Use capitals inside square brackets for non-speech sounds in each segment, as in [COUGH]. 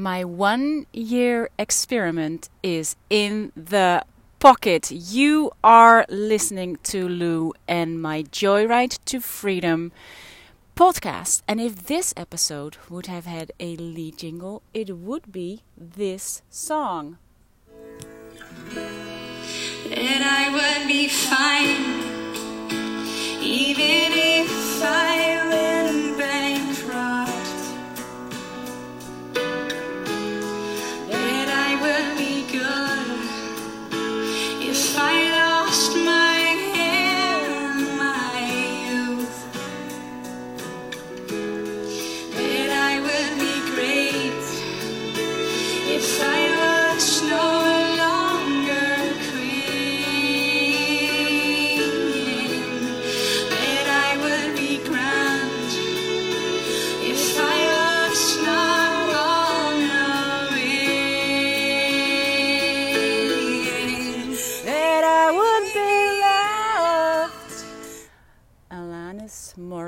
My one year experiment is in the pocket. You are listening to Lou and my Joyride to Freedom podcast. And if this episode would have had a lead jingle, it would be this song. And I would be fine, even if I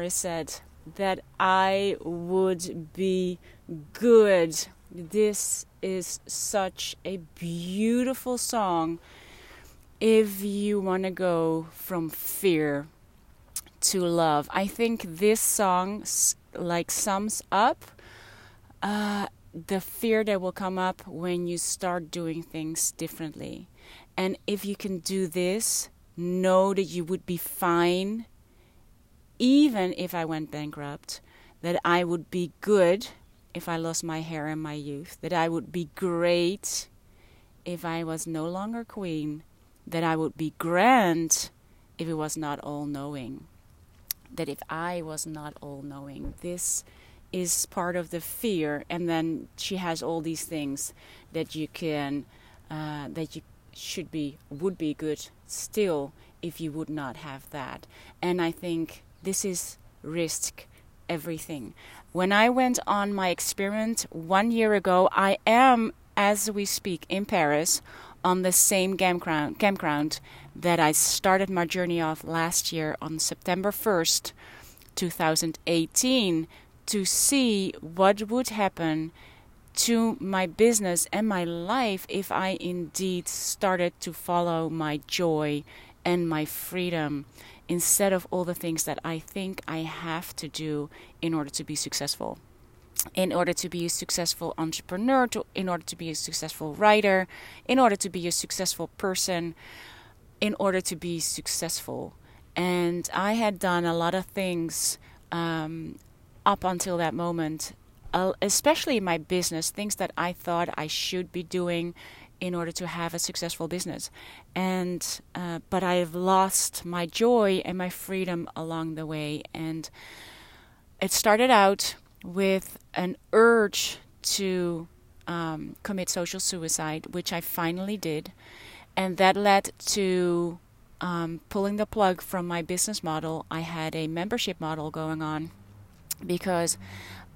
Morissette, that I would be good. This is such a beautiful song if you want to go from fear to love. I think this song like sums up uh, the fear that will come up when you start doing things differently. And if you can do this, know that you would be fine, even if I went bankrupt, that I would be good if I lost my hair in my youth, that I would be great if I was no longer queen, that I would be grand if it was not all knowing, that if I was not all knowing. This is part of the fear and then she has all these things that you can uh, that you should be would be good still if you would not have that and i think this is risk everything. When i went on my experiment one year ago i am as we speak in paris on the same campground campground that i started my journey off last year on september 1st 2018 to see what would happen to my business and my life if I indeed started to follow my joy and my freedom instead of all the things that I think I have to do in order to be successful. In order to be a successful entrepreneur, to, in order to be a successful writer, in order to be a successful person, in order to be successful. And I had done a lot of things um, up until that moment, uh, especially in my business, things that I thought I should be doing in order to have a successful business. And uh, but I've lost my joy and my freedom along the way. And it started out with an urge to um, commit social suicide, which I finally did, and that led to um, pulling the plug from my business model. I had a membership model going on because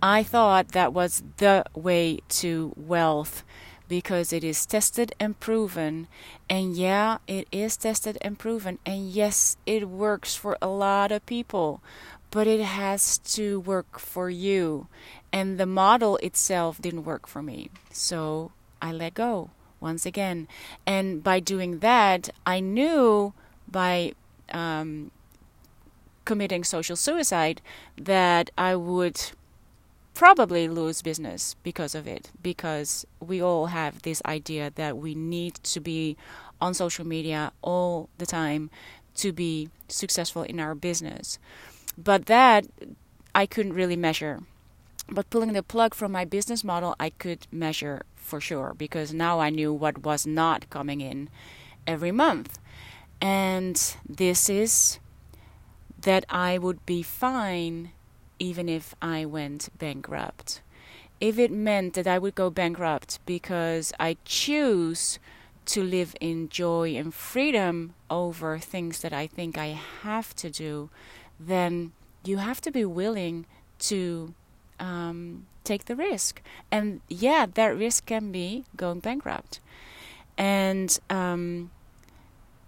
I thought that was the way to wealth because it is tested and proven. And yeah, it is tested and proven. And yes, it works for a lot of people, but it has to work for you. And the model itself didn't work for me. So I let go once again. And by doing that, I knew by um, committing social suicide that I would probably lose business because of it because we all have this idea that we need to be on social media all the time to be successful in our business. But that I couldn't really measure. But pulling the plug from my business model I could measure for sure because now I knew what was not coming in every month. And this is that I would be fine even if I went bankrupt. If it meant that I would go bankrupt because I choose to live in joy and freedom over things that I think I have to do, then you have to be willing to um, take the risk. And yeah, that risk can be going bankrupt. And um,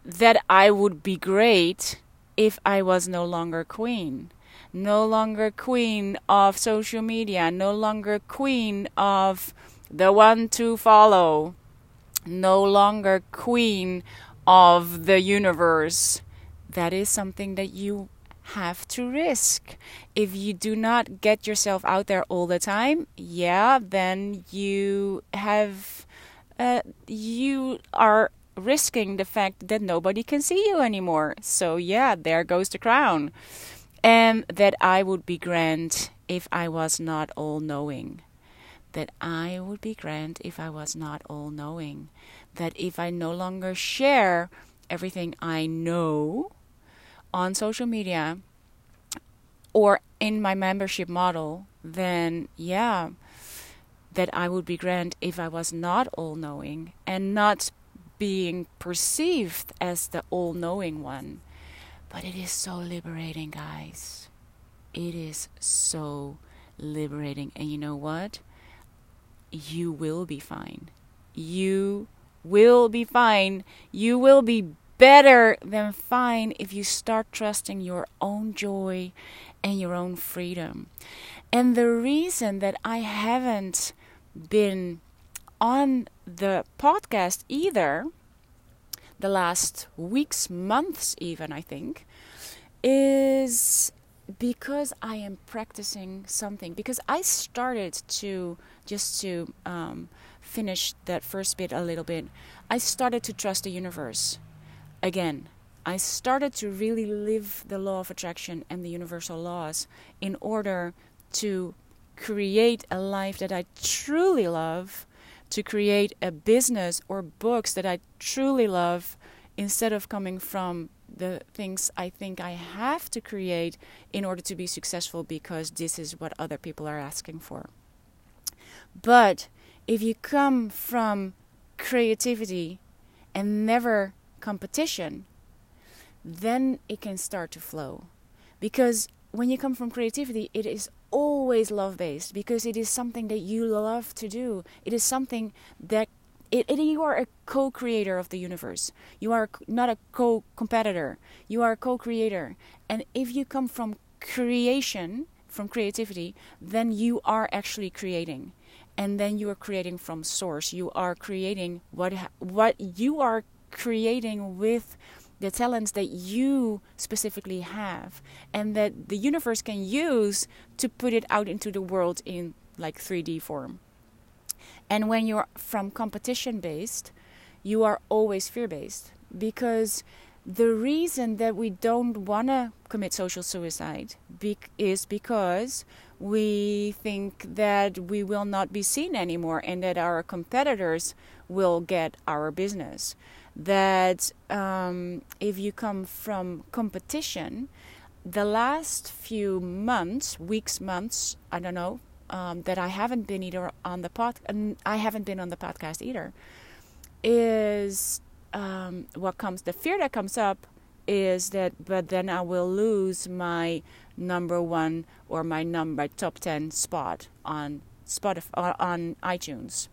that I would be great if I was no longer queen. No longer queen of social media, no longer queen of the one to follow, no longer queen of the universe. That is something that you have to risk. If you do not get yourself out there all the time, yeah, then you have uh, you are risking the fact that nobody can see you anymore. So yeah, there goes the crown. And that I would be grand if I was not all knowing. That I would be grand if I was not all knowing. That if I no longer share everything I know on social media or in my membership model, then yeah, that I would be grand if I was not all knowing and not being perceived as the all knowing one. But it is so liberating, guys. It is so liberating. And you know what? You will be fine. You will be fine. You will be better than fine if you start trusting your own joy and your own freedom. And the reason that I haven't been on the podcast either, the last weeks, months, even, I think, is because I am practicing something. Because I started to, just to um, finish that first bit a little bit, I started to trust the universe again. I started to really live the law of attraction and the universal laws in order to create a life that I truly love, to create a business or books that I truly love, instead of coming from the things I think I have to create in order to be successful because this is what other people are asking for. But if you come from creativity and never competition, then it can start to flow. Because when you come from creativity, it is always love based because it is something that you love to do. It is something that it, it, you are a co-creator of the universe. You are not a co-competitor. You are a co-creator. And if you come from creation, from creativity, then you are actually creating. And then you are creating from source. You are creating what what you are creating with the talents that you specifically have and that the universe can use to put it out into the world in like 3D form. And when you're from competition based, you are always fear based because the reason that we don't want to commit social suicide be- is because we think that we will not be seen anymore and that our competitors will get our business that um, if you come from competition, the last few months, weeks, months, I don't know, um, that I haven't been either on the pod, and I haven't been on the podcast either, is um, what comes. The fear that comes up is that, but then I will lose my number one or my number top ten spot on Spotify on iTunes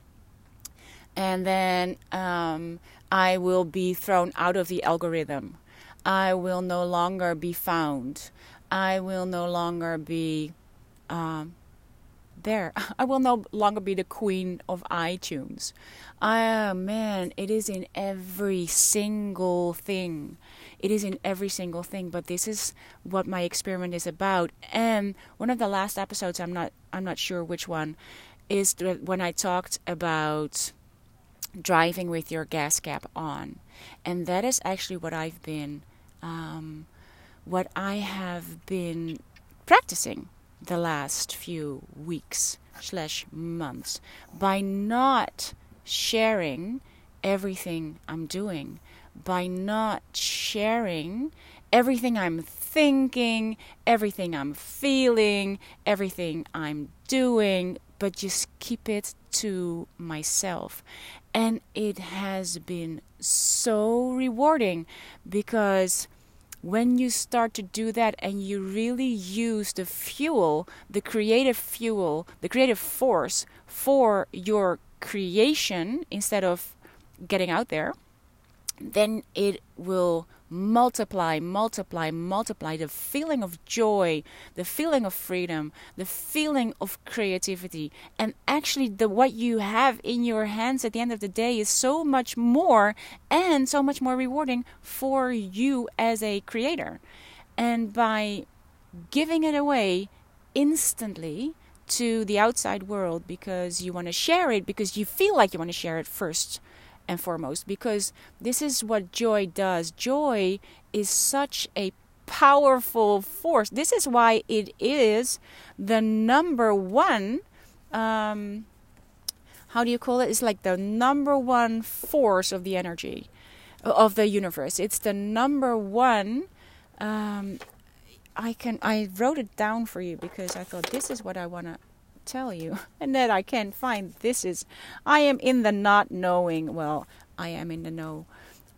and then um, I will be thrown out of the algorithm. I will no longer be found. I will no longer be um, there. [LAUGHS] I will no longer be the queen of iTunes. Ah, man, it is in every single thing. It is in every single thing. But this is what my experiment is about. And one of the last episodes, I'm not, I'm not sure which one, is when I talked about driving with your gas cap on. And that is actually what I've been, um, what I have been practicing the last few weeks slash months by not sharing everything I'm doing, by not sharing everything I'm thinking, everything I'm feeling, everything I'm doing, but just keep it to myself. And it has been so rewarding because when you start to do that and you really use the fuel, the creative fuel, the creative force for your creation instead of getting out there, then it will multiply, multiply, multiply the feeling of joy, the feeling of freedom, the feeling of creativity. And actually, the what you have in your hands at the end of the day is so much more and so much more rewarding for you as a creator. And by giving it away instantly to the outside world because you want to share it because you feel like you want to share it first and foremost because this is what joy does. Joy is such a powerful force. This is why it is the number one. Um, how do you call it? It's like the number one force of the energy of the universe. It's the number one. Um, I can. I wrote it down for you because I thought this is what I want to tell you [LAUGHS] and that I can't find this is I am in the not knowing well I am in the know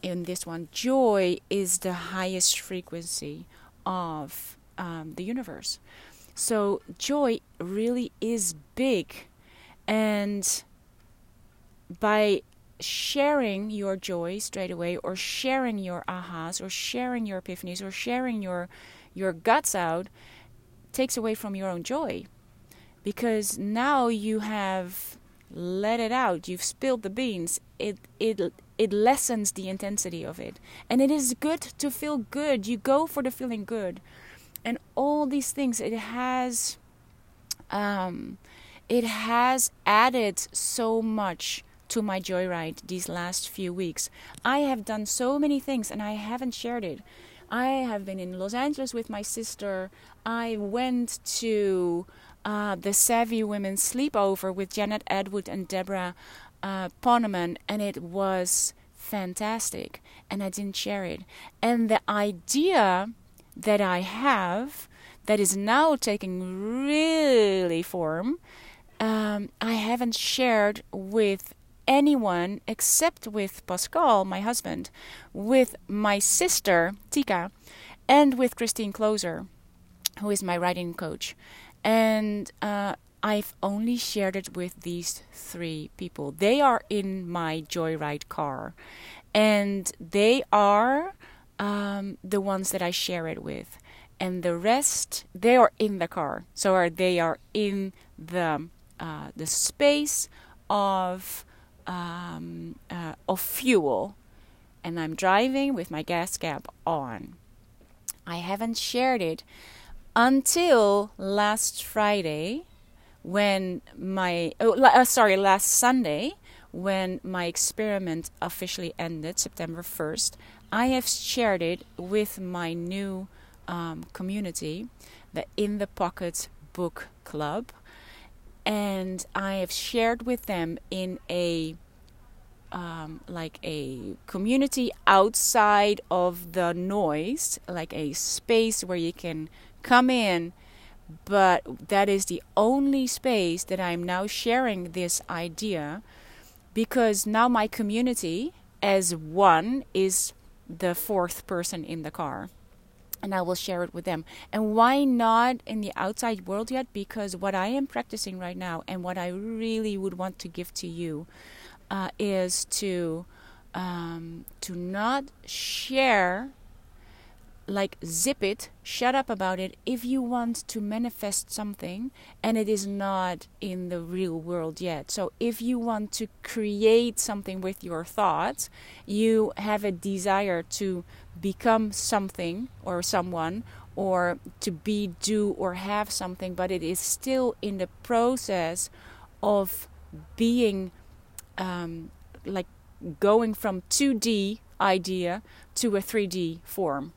in this one. Joy is the highest frequency of um, the universe. So joy really is big. And by sharing your joy straight away or sharing your ahas or sharing your epiphanies or sharing your your guts out takes away from your own joy because now you have let it out. You've spilled the beans. It it it lessens the intensity of it. And it is good to feel good. You go for the feeling good. And all these things it has um it has added so much to my joyride these last few weeks. I have done so many things and i haven't shared it. I have been in los angeles with my sister. I went to uh, the Savvy Women Sleepover with Janet Attwood and Deborah uh, Poneman, and it was fantastic. And I didn't share it. And the idea that I have that is now taking really form, um, I haven't shared with anyone except with Pascal, my husband, with my sister, Tika, and with Christine Kloser, who is my writing coach and uh, I've only shared it with these three people. They are in my Joyride car, and they are um, the ones that I share it with. And the rest, they are in the car, so are they are in the uh, the space of um, uh, of fuel, and I'm driving with my gas cap on. I haven't shared it until last Friday when my oh, uh, sorry last Sunday when my experiment officially ended September 1st I have shared it with my new um, community the in the pocket book club and I have shared with them in a um, like a community outside of the noise, like a space where you can come in but that is the only space that I'm now sharing this idea because now my community as one is the fourth person in the car and I will share it with them. And why not in the outside world yet? Because what I am practicing right now and what I really would want to give to you uh, is to um, to not share like zip it, shut up about it if you want to manifest something and it is not in the real world yet. So if you want to create something with your thoughts, you have a desire to become something or someone or to be, do, or have something, but it is still in the process of being um, like going from 2D idea to a 3D form.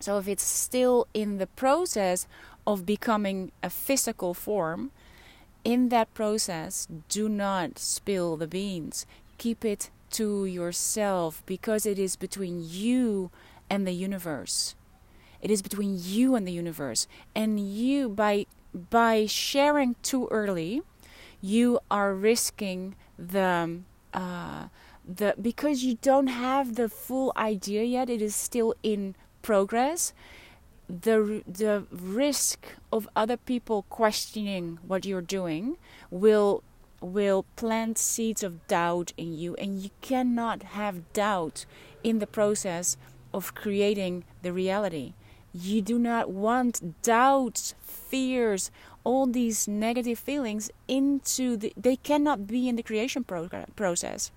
So if it's still in the process of becoming a physical form, in that process, do not spill the beans. Keep it to yourself because it is between you and the universe. It is between you and the universe. And you by by sharing too early, you are risking the uh, the because you don't have the full idea yet. It is still in progress, the the risk of other people questioning what you're doing will will plant seeds of doubt in you and you cannot have doubt in the process of creating the reality. You do not want doubts, fears, all these negative feelings into the they cannot be in the creation process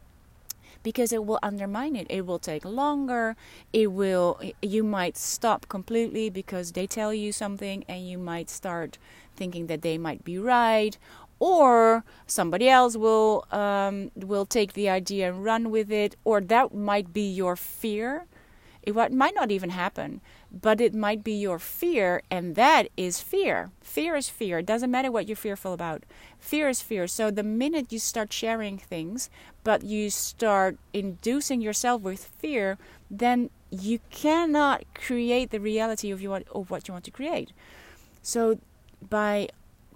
because it will undermine it. It will take longer. It will you might stop completely because they tell you something and you might start thinking that they might be right or somebody else will um, will take the idea and run with it or that might be your fear. It might not even happen but it might be your fear and that is fear. Fear is fear. It doesn't matter what you're fearful about. Fear is fear. So the minute you start sharing things but you start inducing yourself with fear then you cannot create the reality of, you want, of what you want to create. So by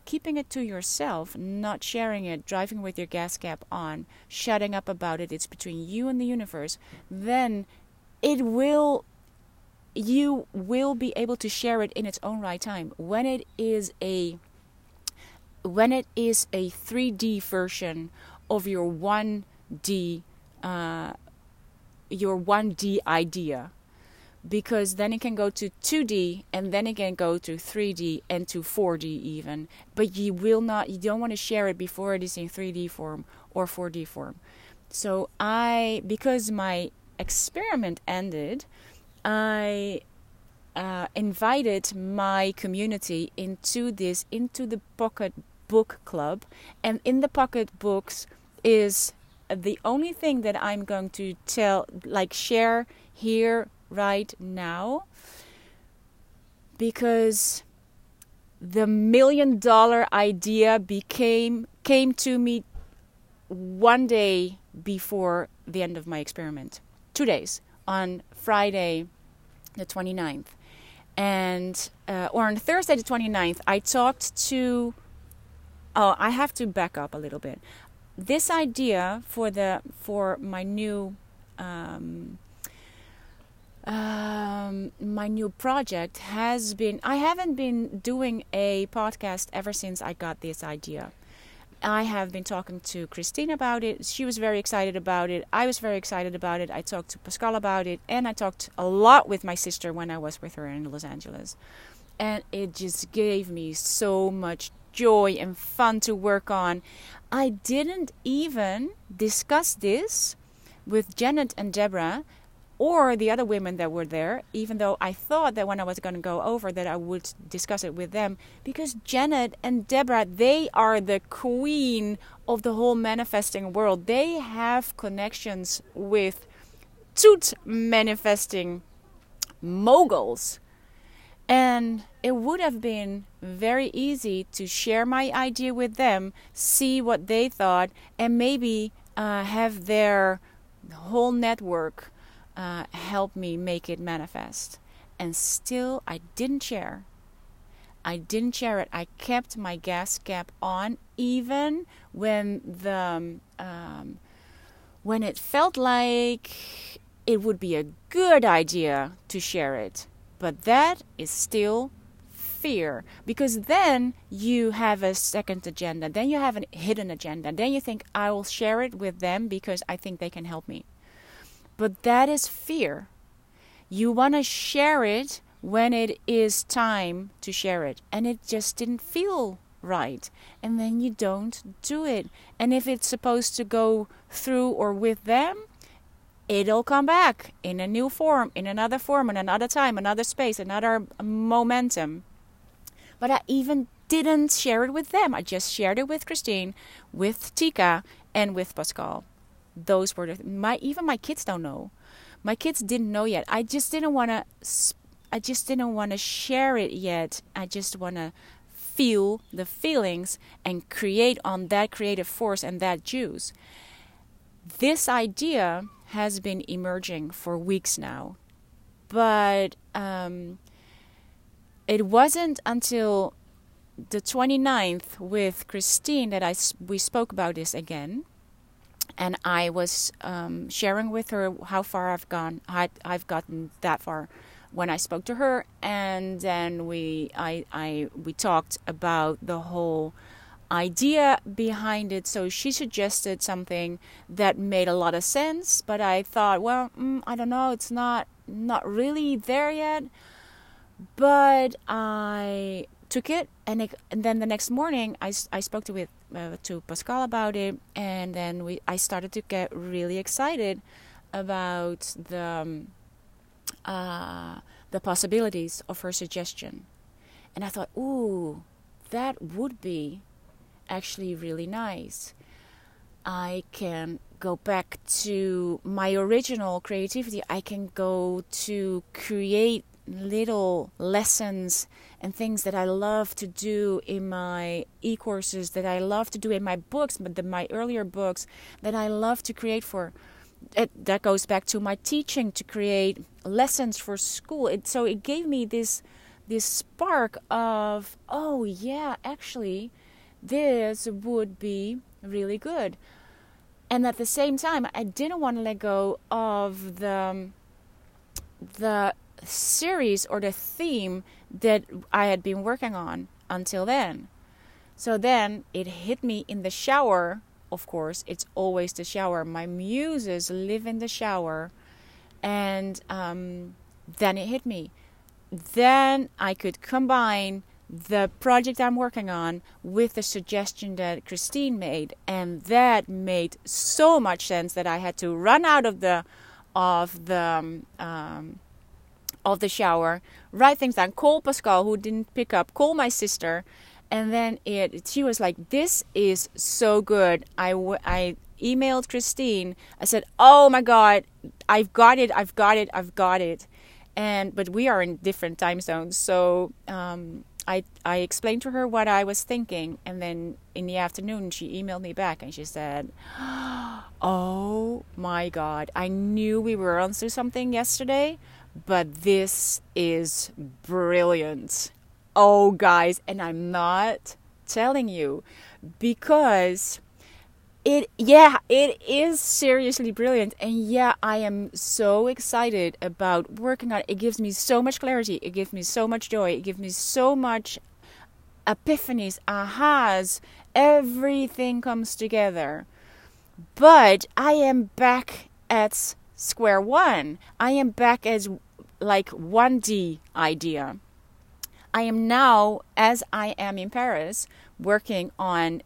keeping it to yourself, not sharing it, driving with your gas cap on, shutting up about it, it's between you and the universe, then it will you will be able to share it in its own right time. When it is a when it is a 3D version of your 1D uh, your 1D idea because then it can go to 2D and then it can go to 3D and to 4D even. But you will not, you don't want to share it before it is in 3D form or 4D form. So I, because my experiment ended, I uh, invited my community into this, into the Pocket Book Club. And in the Pocket Books is the only thing that I'm going to tell, like share here right now because the million dollar idea became came to me one day before the end of my experiment. Two days. On friday the 29th and uh, or on thursday the 29th i talked to oh i have to back up a little bit this idea for the for my new um, um, my new project has been I haven't been doing a podcast ever since I got this idea. I have been talking to Christine about it. She was very excited about it. I was very excited about it. I talked to Pascal about it. And I talked a lot with my sister when I was with her in Los Angeles. And it just gave me so much joy and fun to work on. I didn't even discuss this with Janet and Deborah or the other women that were there, even though I thought that when I was going to go over that I would discuss it with them because Janet and Deborah, they are the queen of the whole manifesting world. They have connections with toot manifesting moguls. And it would have been very easy to share my idea with them, see what they thought, and maybe uh, have their whole network uh, help me make it manifest. And still, I didn't share. I didn't share it. I kept my gas cap on, even when the um, when it felt like it would be a good idea to share it. But that is still fear because then you have a second agenda, then you have a hidden agenda, then you think I will share it with them because I think they can help me. But that is fear. You want to share it when it is time to share it, and it just didn't feel right. And then you don't do it. And if it's supposed to go through or with them, it'll come back in a new form, in another form, in another time, another space, another momentum. But I even didn't share it with them. I just shared it with Christine, with Tika, and with Pascal those were the, my even my kids don't know. My kids didn't know yet. I just didn't want to. I just didn't want to share it yet. I just want to feel the feelings and create on that creative force and that juice. This idea has been emerging for weeks now, but um, it wasn't until the 29th with Christine that I we spoke about this again and I was um, sharing with her how far I've gone. I, I've gotten that far when I spoke to her, and then we I, I we talked about the whole idea behind it. So she suggested something that made a lot of sense, but I thought, well, mm, I don't know, it's not not really there yet, but I took it, and, it, and then the next morning I, I spoke to with uh, to Pascal about it, and then we I started to get really excited about the um, uh, the possibilities of her suggestion, and I thought, ooh, that would be actually really nice. I can go back to my original creativity. I can go to create little lessons and things that I love to do in my e courses, that I love to do in my books, but the, my earlier books that I love to create for. It, that goes back to my teaching to create lessons for school. It, so it gave me this this spark of oh yeah, actually, this would be really good. And at the same time, I didn't want to let go of the the series or the theme that I had been working on until then. So then it hit me in the shower. Of course, it's always the shower. My muses live in the shower. And um, then it hit me. Then I could combine the project I'm working on with the suggestion that Christine made. And that made so much sense that I had to run out of the of the um, um of the shower, write things down, call Pascal who didn't pick up, call my sister, and then it she was like, "This is so good." I I emailed Christine. I said, "Oh my God, I've got it! I've got it! I've got it!" And but we are in different time zones, so um, I I explained to her what I was thinking, and then in the afternoon she emailed me back and she said, [GASPS] "Oh my God, I knew we were onto something yesterday." but this is brilliant. Oh, guys, and I'm not telling you because it, yeah, it is seriously brilliant. And yeah, I am so excited about working on it. It gives me so much clarity, it gives me so much joy, it gives me so much epiphanies, ahas. Everything comes together. But I am back at square one. I am back as like 1D idea. I am now, as I am in Paris, working on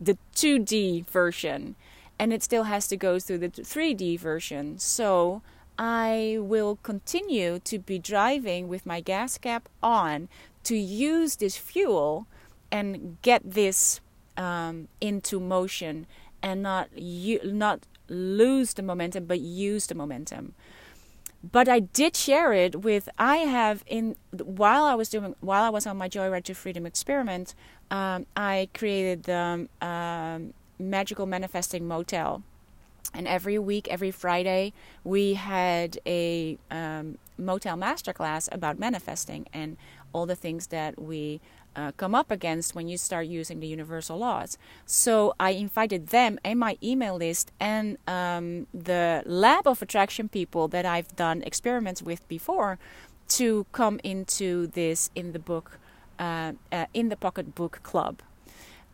the 2D version, and it still has to go through the 3D version. So I will continue to be driving with my gas cap on to use this fuel and get this um, into motion and not u- not lose the momentum, but use the momentum. But I did share it with I have in while I was doing while I was on my Joyride to Freedom experiment, um, I created the um, magical manifesting motel, and every week, every Friday, we had a um, motel masterclass about manifesting and all the things that we uh, come up against when you start using the universal laws. So I invited them and my email list and um, the lab of attraction people that I've done experiments with before to come into this in the book, in the pocket book club.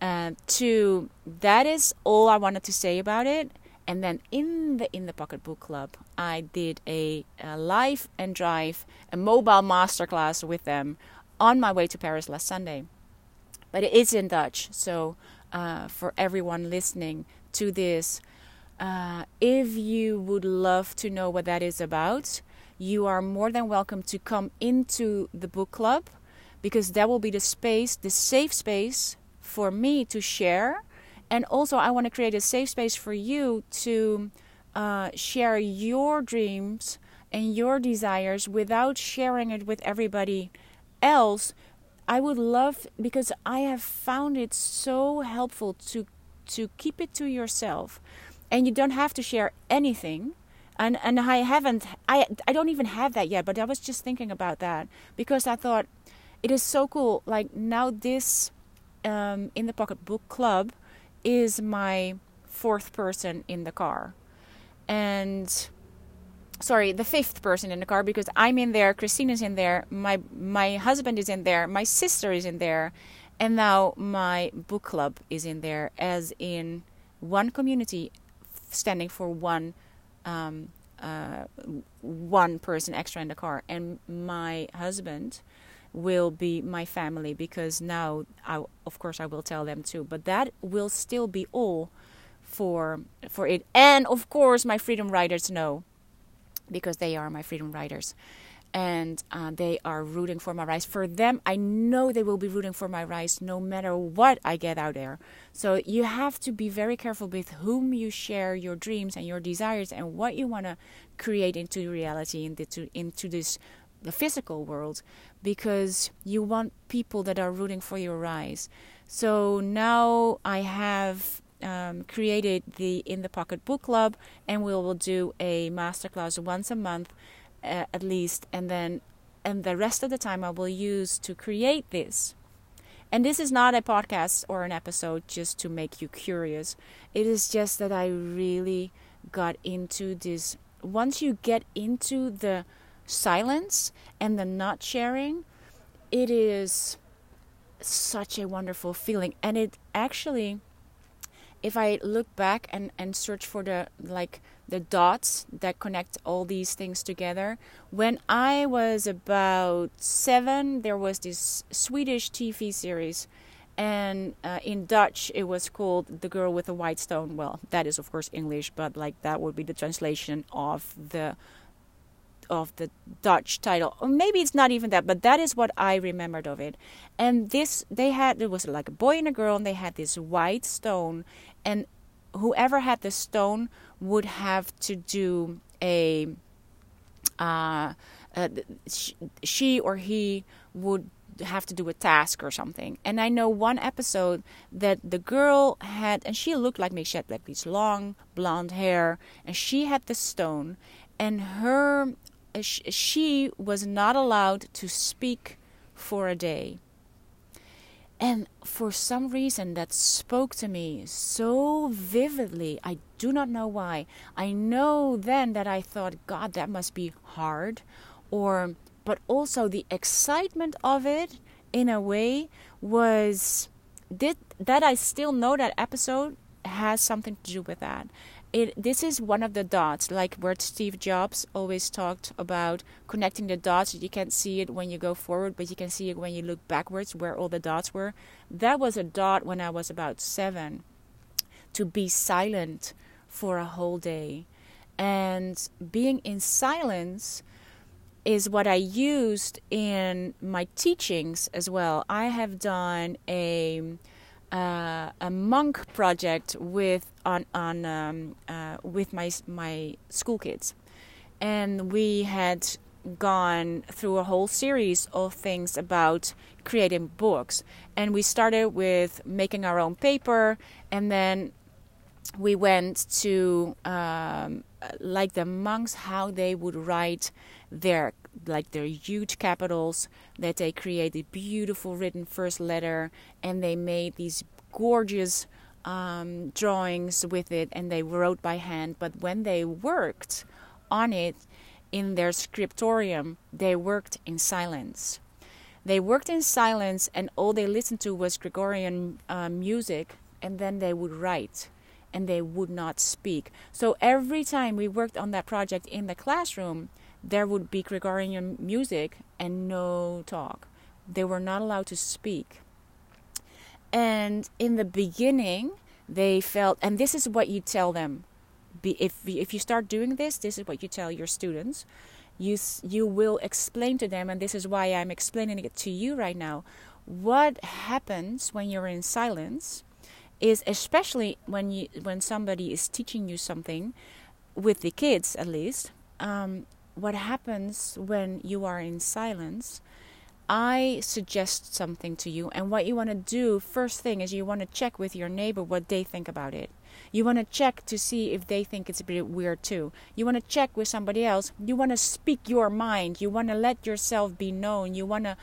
Uh, to that is all I wanted to say about it. And then in the in the pocket book club, I did a, a live and drive, a mobile masterclass with them on my way to Paris last Sunday. But it is in Dutch, so uh, for everyone listening to this, uh, if you would love to know what that is about, you are more than welcome to come into the book club because that will be the space, the safe space for me to share. And also, I want to create a safe space for you to uh, share your dreams and your desires without sharing it with everybody else, I would love because I have found it so helpful to to keep it to yourself, and you don't have to share anything. And and I haven't I I don't even have that yet, but I was just thinking about that because I thought it is so cool. Like now, this um, in the pocket book club is my fourth person in the car, and sorry, the fifth person in the car because I'm in there, Christina's in there, my my husband is in there, my sister is in there, and now my book club is in there, as in one community standing for one um, uh, one person extra in the car, and my husband will be my family because now, I, of course, I will tell them too. But that will still be all for for it, and of course, my freedom riders know because they are my freedom riders and uh, they are rooting for my rise. For them, I know they will be rooting for my rise no matter what I get out there. So you have to be very careful with whom you share your dreams and your desires and what you want to create into reality into into this the physical world because you want people that are rooting for your rise. So now I have um, created the In the Pocket Book Club, and we will do a masterclass once a month uh, at least, and then and the rest of the time I will use to create this. And this is not a podcast or an episode just to make you curious. It is just that I really got into this. Once you get into the silence and the not sharing, it is such a wonderful feeling. And it actually, if I look back and, and search for the like the dots that connect all these things together. When I was about seven, there was this Swedish TV series, and uh, in Dutch it was called "The Girl with the White Stone." Well, that is of course English, but like that would be the translation of the of the Dutch title. Or maybe it's not even that, but that is what I remembered of it. And this, they had, it was like a boy and a girl, and they had this white stone, and whoever had the stone would have to do a uh, uh, she or he would have to do a task or something. And I know one episode that the girl had, and she looked like me. She had like these long blonde hair, and she had the stone, and her she was not allowed to speak for a day. And for some reason, that spoke to me so vividly. I do not know why. I know then that I thought, God, that must be hard. Or, but also the excitement of it, in a way, was did that I still know that episode has something to do with that it this is one of the dots like where steve jobs always talked about connecting the dots. You can't see it when you go forward but you can see it when you look backwards where all the dots were. That was a dot when i was about seven to be silent for a whole day. And being in silence is what I used in my teachings as well. I have done a uh, a monk project with on on um, uh, with my my school kids, and we had gone through a whole series of things about creating books, and we started with making our own paper, and then we went to um, like the monks how they would write their like their huge capitals that they created beautiful written first letter and they made these gorgeous um, drawings with it and they wrote by hand. But when they worked on it in their scriptorium they worked in silence. They worked in silence and all they listened to was gregorian uh, music and then they would write and they would not speak. So every time we worked on that project in the classroom there would be Gregorian music and no talk. They were not allowed to speak. And in the beginning, they felt, and this is what you tell them. If if you start doing this, this is what you tell your students. You you will explain to them, and this is why I'm explaining it to you right now. What happens when you're in silence is especially when you when somebody is teaching you something with the kids at least um, what happens when you are in silence, I suggest something to you, and what you want to do first thing is you want to check with your neighbor what they think about it. You want to check to see if they think it's a bit weird too. You want to check with somebody else. You want to speak your mind. You want to let yourself be known. You want to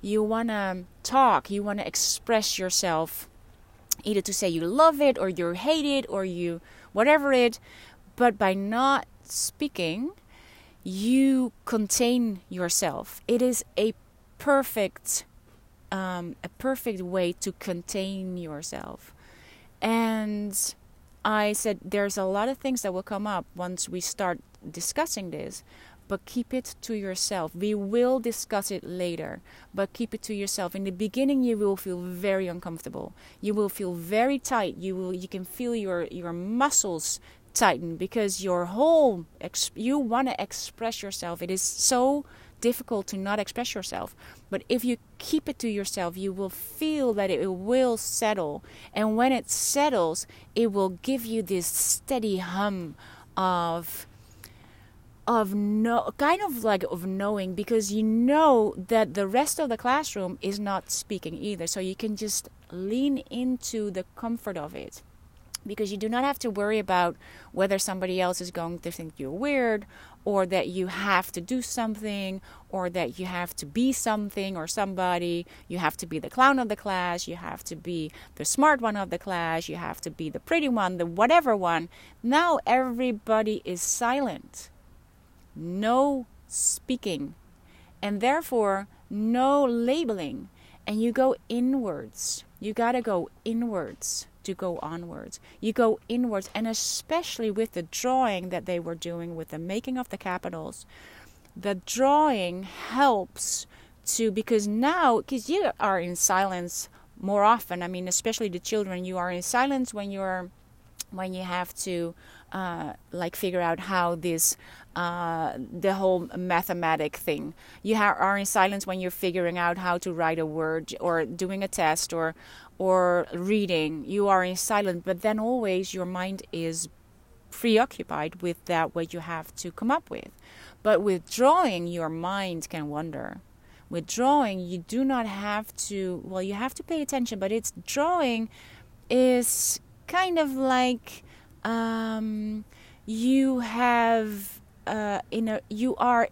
you want to talk. You want to express yourself either to say you love it or you hate it or you whatever it, but by not speaking, you contain yourself. It is a perfect um, a perfect way to contain yourself. And I said there's a lot of things that will come up once we start discussing this, but keep it to yourself. We will discuss it later, but keep it to yourself. In the beginning, you will feel very uncomfortable. You will feel very tight. You will you can feel your your muscles tighten because your whole you want to express yourself. It is so difficult to not express yourself. But if you keep it to yourself, you will feel that it will settle. And when it settles, it will give you this steady hum of of no kind of like of knowing because you know that the rest of the classroom is not speaking either so you can just lean into the comfort of it because you do not have to worry about whether somebody else is going to think you're weird or that you have to do something or that you have to be something or somebody. You have to be the clown of the class, you have to be the smart one of the class, you have to be the pretty one, the whatever one. Now everybody is silent. No speaking. And therefore, no labeling. And you go inwards. You got to go inwards to go onwards. You go inwards, and especially with the drawing that they were doing with the making of the capitals, the drawing helps to because now because you are in silence more often. I mean, especially the children, you are in silence when you're when you have to uh, like figure out how this uh, the whole mathematic thing. You ha- are in silence when you're figuring out how to write a word or doing a test or or reading, you are in silence, but then always your mind is preoccupied with that what you have to come up with. But with drawing, your mind can wander. With drawing, you do not have to, well, you have to pay attention, but it's drawing is kind of like um, you have uh, in a you are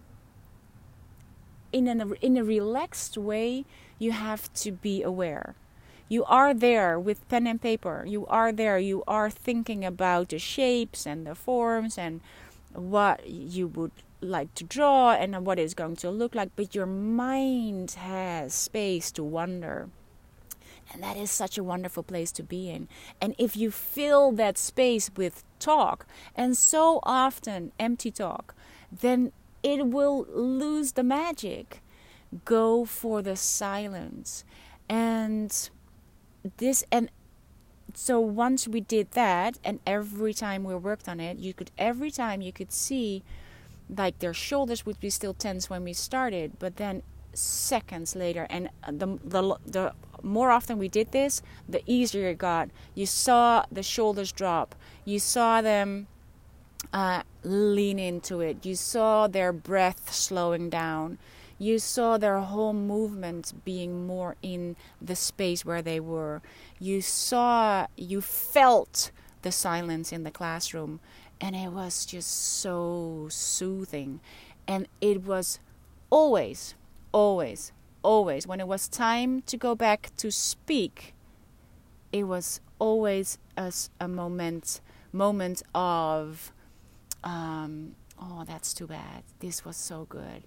in a in a relaxed way. You have to be aware you are there with pen and paper. You are there. You are thinking about the shapes and the forms and what you would like to draw and what it's going to look like. But your mind has space to wonder. And that is such a wonderful place to be in. And if you fill that space with talk, and so often empty talk, then it will lose the magic. Go for the silence. And this and so once we did that and every time we worked on it you could every time you could see like their shoulders would be still tense when we started but then seconds later and the the, the more often we did this the easier it got. You saw the shoulders drop. You saw them uh, lean into it. You saw their breath slowing down you saw their whole movement being more in the space where they were. You saw, you felt the silence in the classroom, and it was just so soothing. And it was always, always, always, when it was time to go back to speak, it was always as a moment, moment of, um, oh, that's too bad. This was so good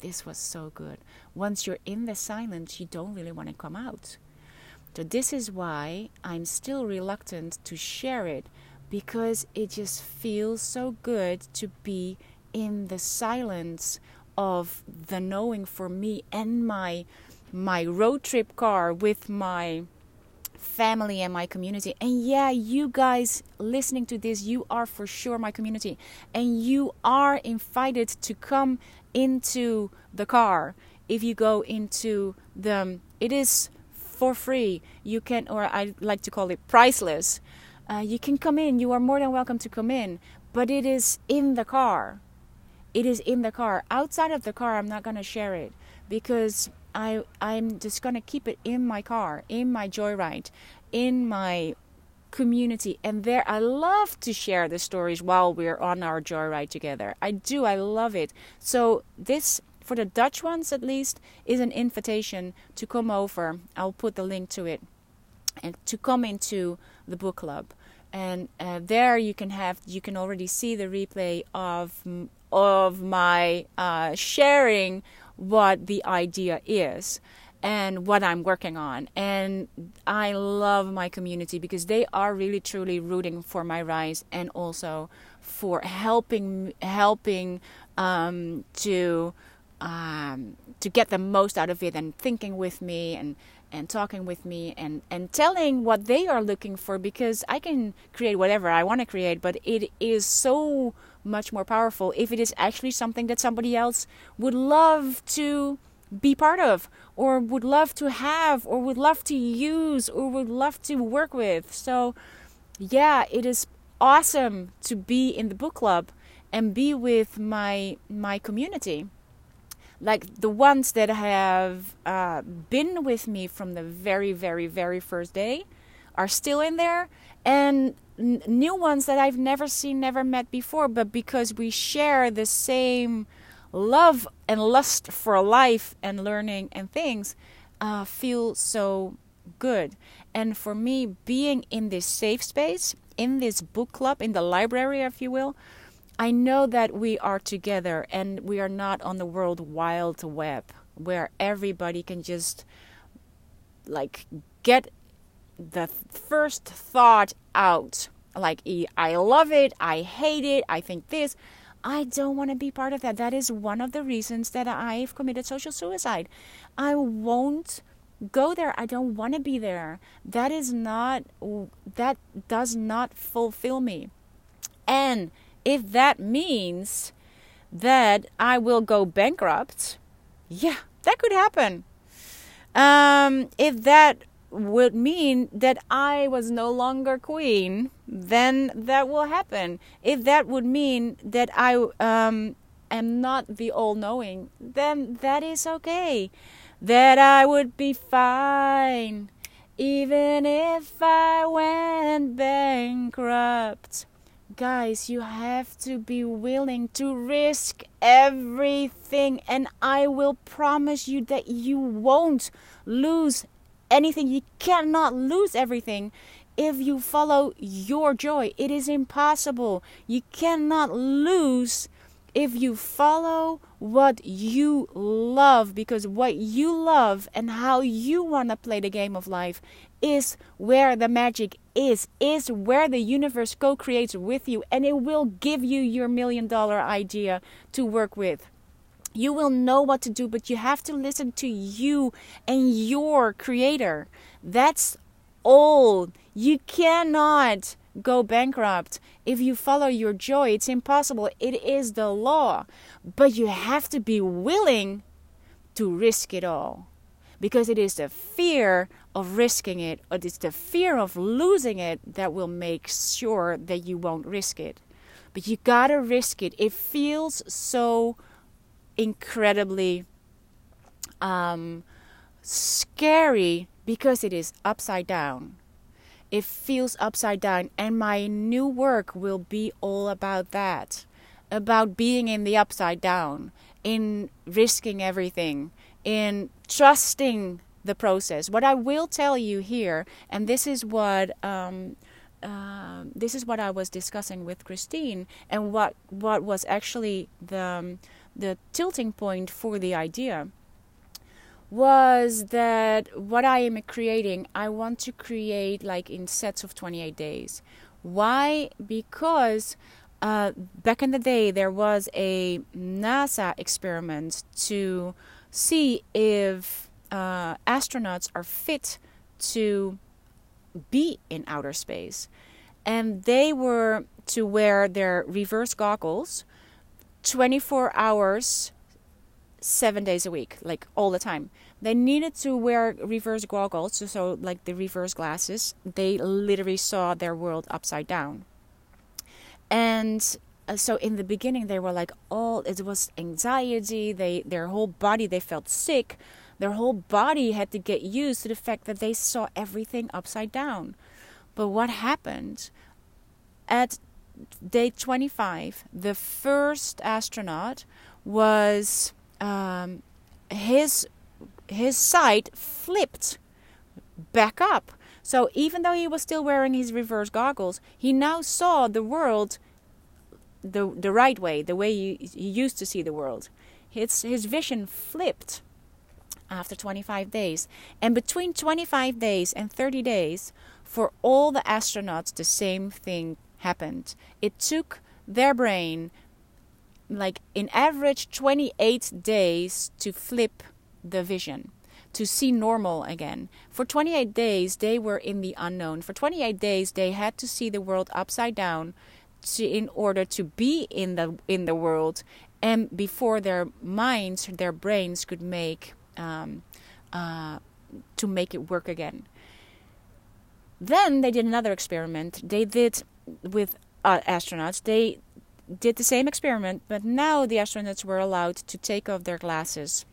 this was so good. Once you're in the silence, you don't really want to come out. So, this is why I'm still reluctant to share it because it just feels so good to be in the silence of the knowing for me and my my road trip car with my family and my community. And yeah, you guys listening to this, you are for sure my community. And you are invited to come into the car if you go into the it is for free. You can or i like to call it priceless. Uh, you can come in. You are more than welcome to come in but it is in the car. It is in the car. Outside of the car i'm not going to share it because i i'm just going to keep it in my car in my joyride in my community. And there i love to share the stories while we're on our joyride together. I do i love it. So this for the dutch ones at least is an invitation to come over. I'll put the link to it. And to come into the book club. And uh, there you can have you can already see the replay of of my uh, sharing what the idea is and what I'm working on. And I love my community because they are really truly rooting for my rise and also for helping helping um, to um, to get the most out of it and thinking with me and and talking with me and and telling what they are looking for because I can create whatever I want to create but it is so much more powerful if it is actually something that somebody else would love to be part of or would love to have or would love to use or would love to work with. So yeah it is awesome to be in the book club and be with my my community. Like the ones that have uh, been with me from the very, very, very first day are still in there, and n- new ones that I've never seen, never met before, but because we share the same love and lust for life and learning and things, uh, feel so good. And for me, being in this safe space, in this book club, in the library, if you will, I know that we are together and we are not on the world wild web where everybody can just like get the first thought out. Like, I love it, I hate it, I think this. I don't want to be part of that. That is one of the reasons that I've committed social suicide. I won't go there. I don't want to be there. That is not, that does not fulfill me. And if that means that I will go bankrupt, yeah, that could happen. Um, if that would mean that I was no longer queen, then that will happen. If that would mean that I um, am not the all knowing, then that is okay. That I would be fine, even if I went bankrupt guys, you have to be willing to risk everything, and I will promise you that you won't lose anything. You cannot lose everything if you follow your joy. It is impossible. You cannot lose if you follow what you love because what you love and how you want to play the game of life is where the magic is, is where the universe co creates with you, and it will give you your million dollar idea to work with. You will know what to do, but you have to listen to you and your creator. That's all. You cannot go bankrupt if you follow your joy. It's impossible. It is the law. But you have to be willing to risk it all because it is the fear of risking it or it's the fear of losing it that will make sure that you won't risk it. But you gotta risk it. It feels so incredibly um, scary because it is upside down. It feels upside down, and my new work will be all about that about being in the upside down, in risking everything, in trusting the process. What I will tell you here, and this is what um, uh, this is what I was discussing with Christine, and what what was actually the um, the tilting point for the idea was that what I am creating, I want to create like in sets of 28 days. Why? Because uh, back in the day, there was a NASA experiment to see if uh, astronauts are fit to be in outer space. And they were to wear their reverse goggles 24 hours, seven days a week, like all the time. They needed to wear reverse goggles, so, so like the reverse glasses. They literally saw their world upside down. And uh, so in the beginning they were like all it was anxiety they their whole body they felt sick their whole body had to get used to the fact that they saw everything upside down but what happened at day 25 the first astronaut was um, his his sight flipped back up so even though he was still wearing his reverse goggles he now saw the world the the right way, the way he, he used to see the world. His his vision flipped, after 25 days. And between 25 days and 30 days, for all the astronauts, the same thing happened. It took their brain like in average 28 days to flip the vision to see normal again. For 28 days, they were in the unknown. For 28 days, they had to see the world upside down to, in order to be in the in the world, and before their minds, their brains could make um, uh, to make it work again. Then they did another experiment. They did with uh, astronauts. They did the same experiment, but now the astronauts were allowed to take off their glasses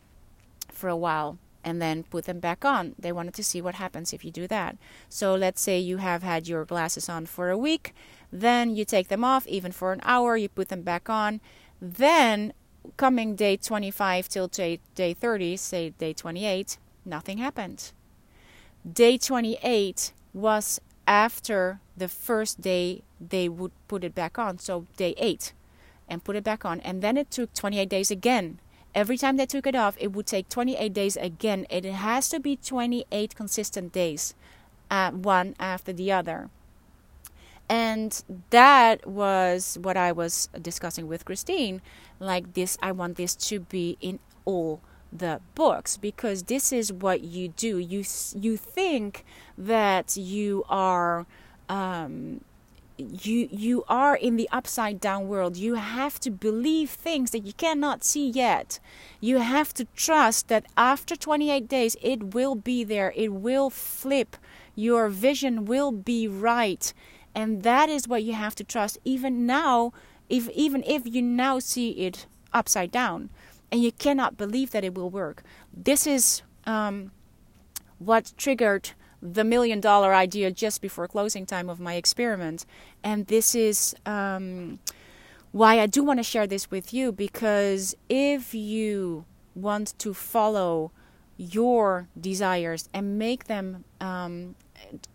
for a while and then put them back on. They wanted to see what happens if you do that. So let's say you have had your glasses on for a week, then you take them off even for an hour, you put them back on. Then coming day 25 till day, day 30, say day 28, nothing happened. Day 28 was after the first day they would put it back on, so day 8, and put it back on. And then it took 28 days again Every time they took it off, it would take 28 days again. It has to be 28 consistent days, uh, one after the other. And that was what I was discussing with Christine. Like this, I want this to be in all the books because this is what you do. You you think that you are um, you you are in the upside down world. You have to believe things that you cannot see yet. You have to trust that after 28 days it will be there. It will flip. Your vision will be right. And that is what you have to trust even now if even if you now see it upside down and you cannot believe that it will work this is um, what triggered the million dollar idea just before closing time of my experiment. And this is um, why I do want to share this with you because if you want to follow your desires and make them um,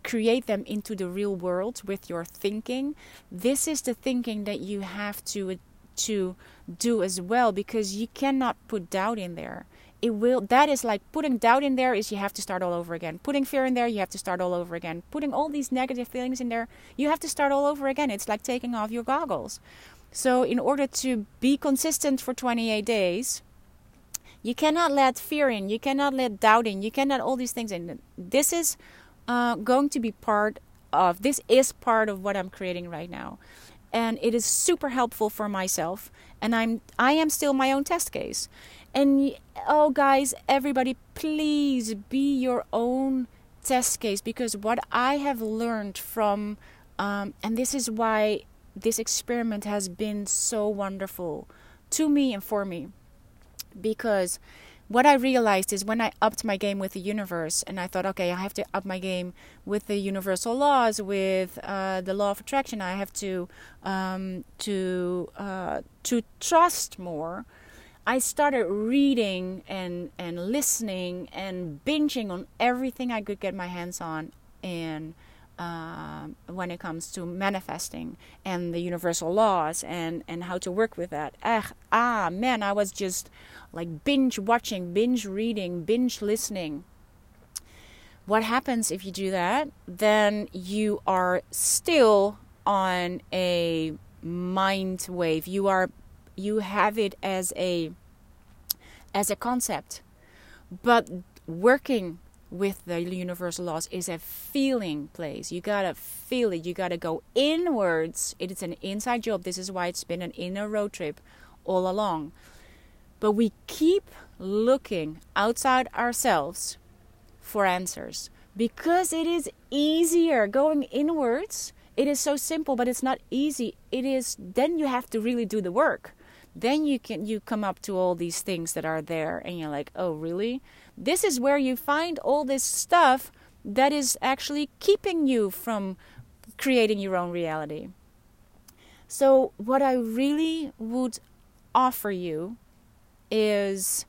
create them into the real world with your thinking this is the thinking that you have to to do as well because you cannot put doubt in there. It will that is like putting doubt in there is you have to start all over again. Putting fear in there you have to start all over again. Putting all these negative feelings in there you have to start all over again. It's like taking off your goggles. So in order to be consistent for 28 days you cannot let fear in you cannot let doubt in you cannot all these things in. This is uh, going to be part of this is part of what i'm creating right now and it is super helpful for myself and i'm i am still my own test case. And oh, guys, everybody, please be your own test case because what I have learned from, um, and this is why this experiment has been so wonderful to me and for me, because what I realized is when I upped my game with the universe, and I thought, okay, I have to up my game with the universal laws, with uh, the law of attraction. I have to um, to uh, to trust more. I started reading and and listening and binging on everything I could get my hands on and uh, when it comes to manifesting and the universal laws and and how to work with that. Ah, ah man, I was just like binge watching, binge reading, binge listening. What happens if you do that? Then you are still on a mind wave. You are you have it as a as a concept but working with the universal laws is a feeling place. You gotta feel it. You gotta go inwards. It is an inside job. This is why it's been an inner road trip all along. But we keep looking outside ourselves for answers. Because it is easier going inwards it is so simple but it's not easy. It is then you have to really do the work. Then you can you come up to all these things that are there and you're like oh really this is where you find all this stuff that is actually keeping you from creating your own reality. So what i really would offer you is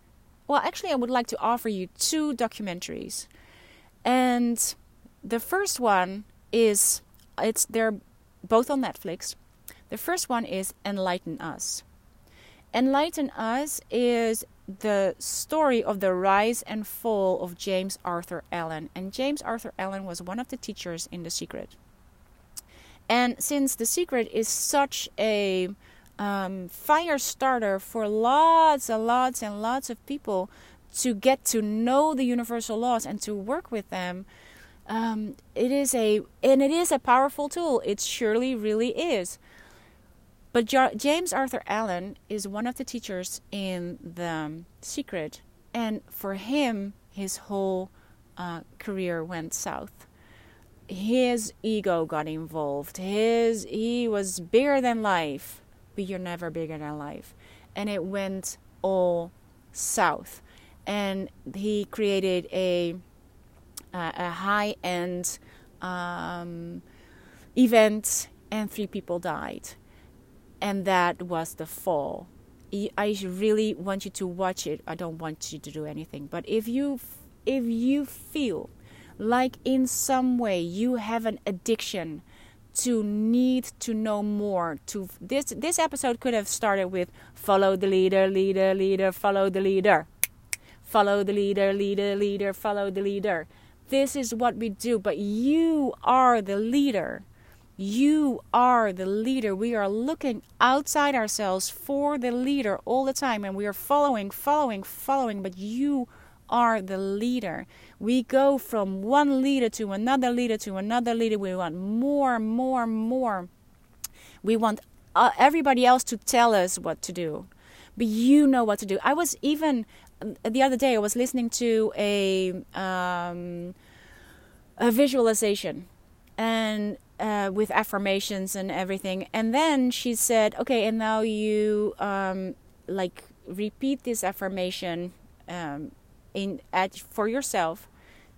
well actually i would like to offer you two documentaries. And the first one is it's they're both on netflix. The first one is enlighten us. Enlighten Us is the story of the rise and fall of James Arthur Allen. And James Arthur Allen was one of the teachers in The Secret. And since The Secret is such a um, fire starter for lots and lots and lots of people to get to know the universal laws and to work with them, um, it is a and it is a powerful tool. It surely really is. But James Arthur Allen is one of the teachers in The Secret, and for him, his whole uh, career went south. His ego got involved. His he was bigger than life, but you're never bigger than life, and it went all south. And he created a a high end um, event, and three people died and that was the fall. I really want you to watch it. I don't want you to do anything, but if you if you feel like in some way you have an addiction to need to know more to this this episode could have started with follow the leader leader leader follow the leader follow the leader leader leader follow the leader this is what we do but you are the leader you are the leader. We are looking outside ourselves for the leader all the time, and we are following, following, following, but you are the leader. We go from one leader to another leader to another leader. We want more, more, more. We want uh, everybody else to tell us what to do, but you know what to do. I was even the other day. I was listening to a um, a visualization, and uh, with affirmations and everything. And then she said, okay, and now you um, like repeat this affirmation um, in at for yourself.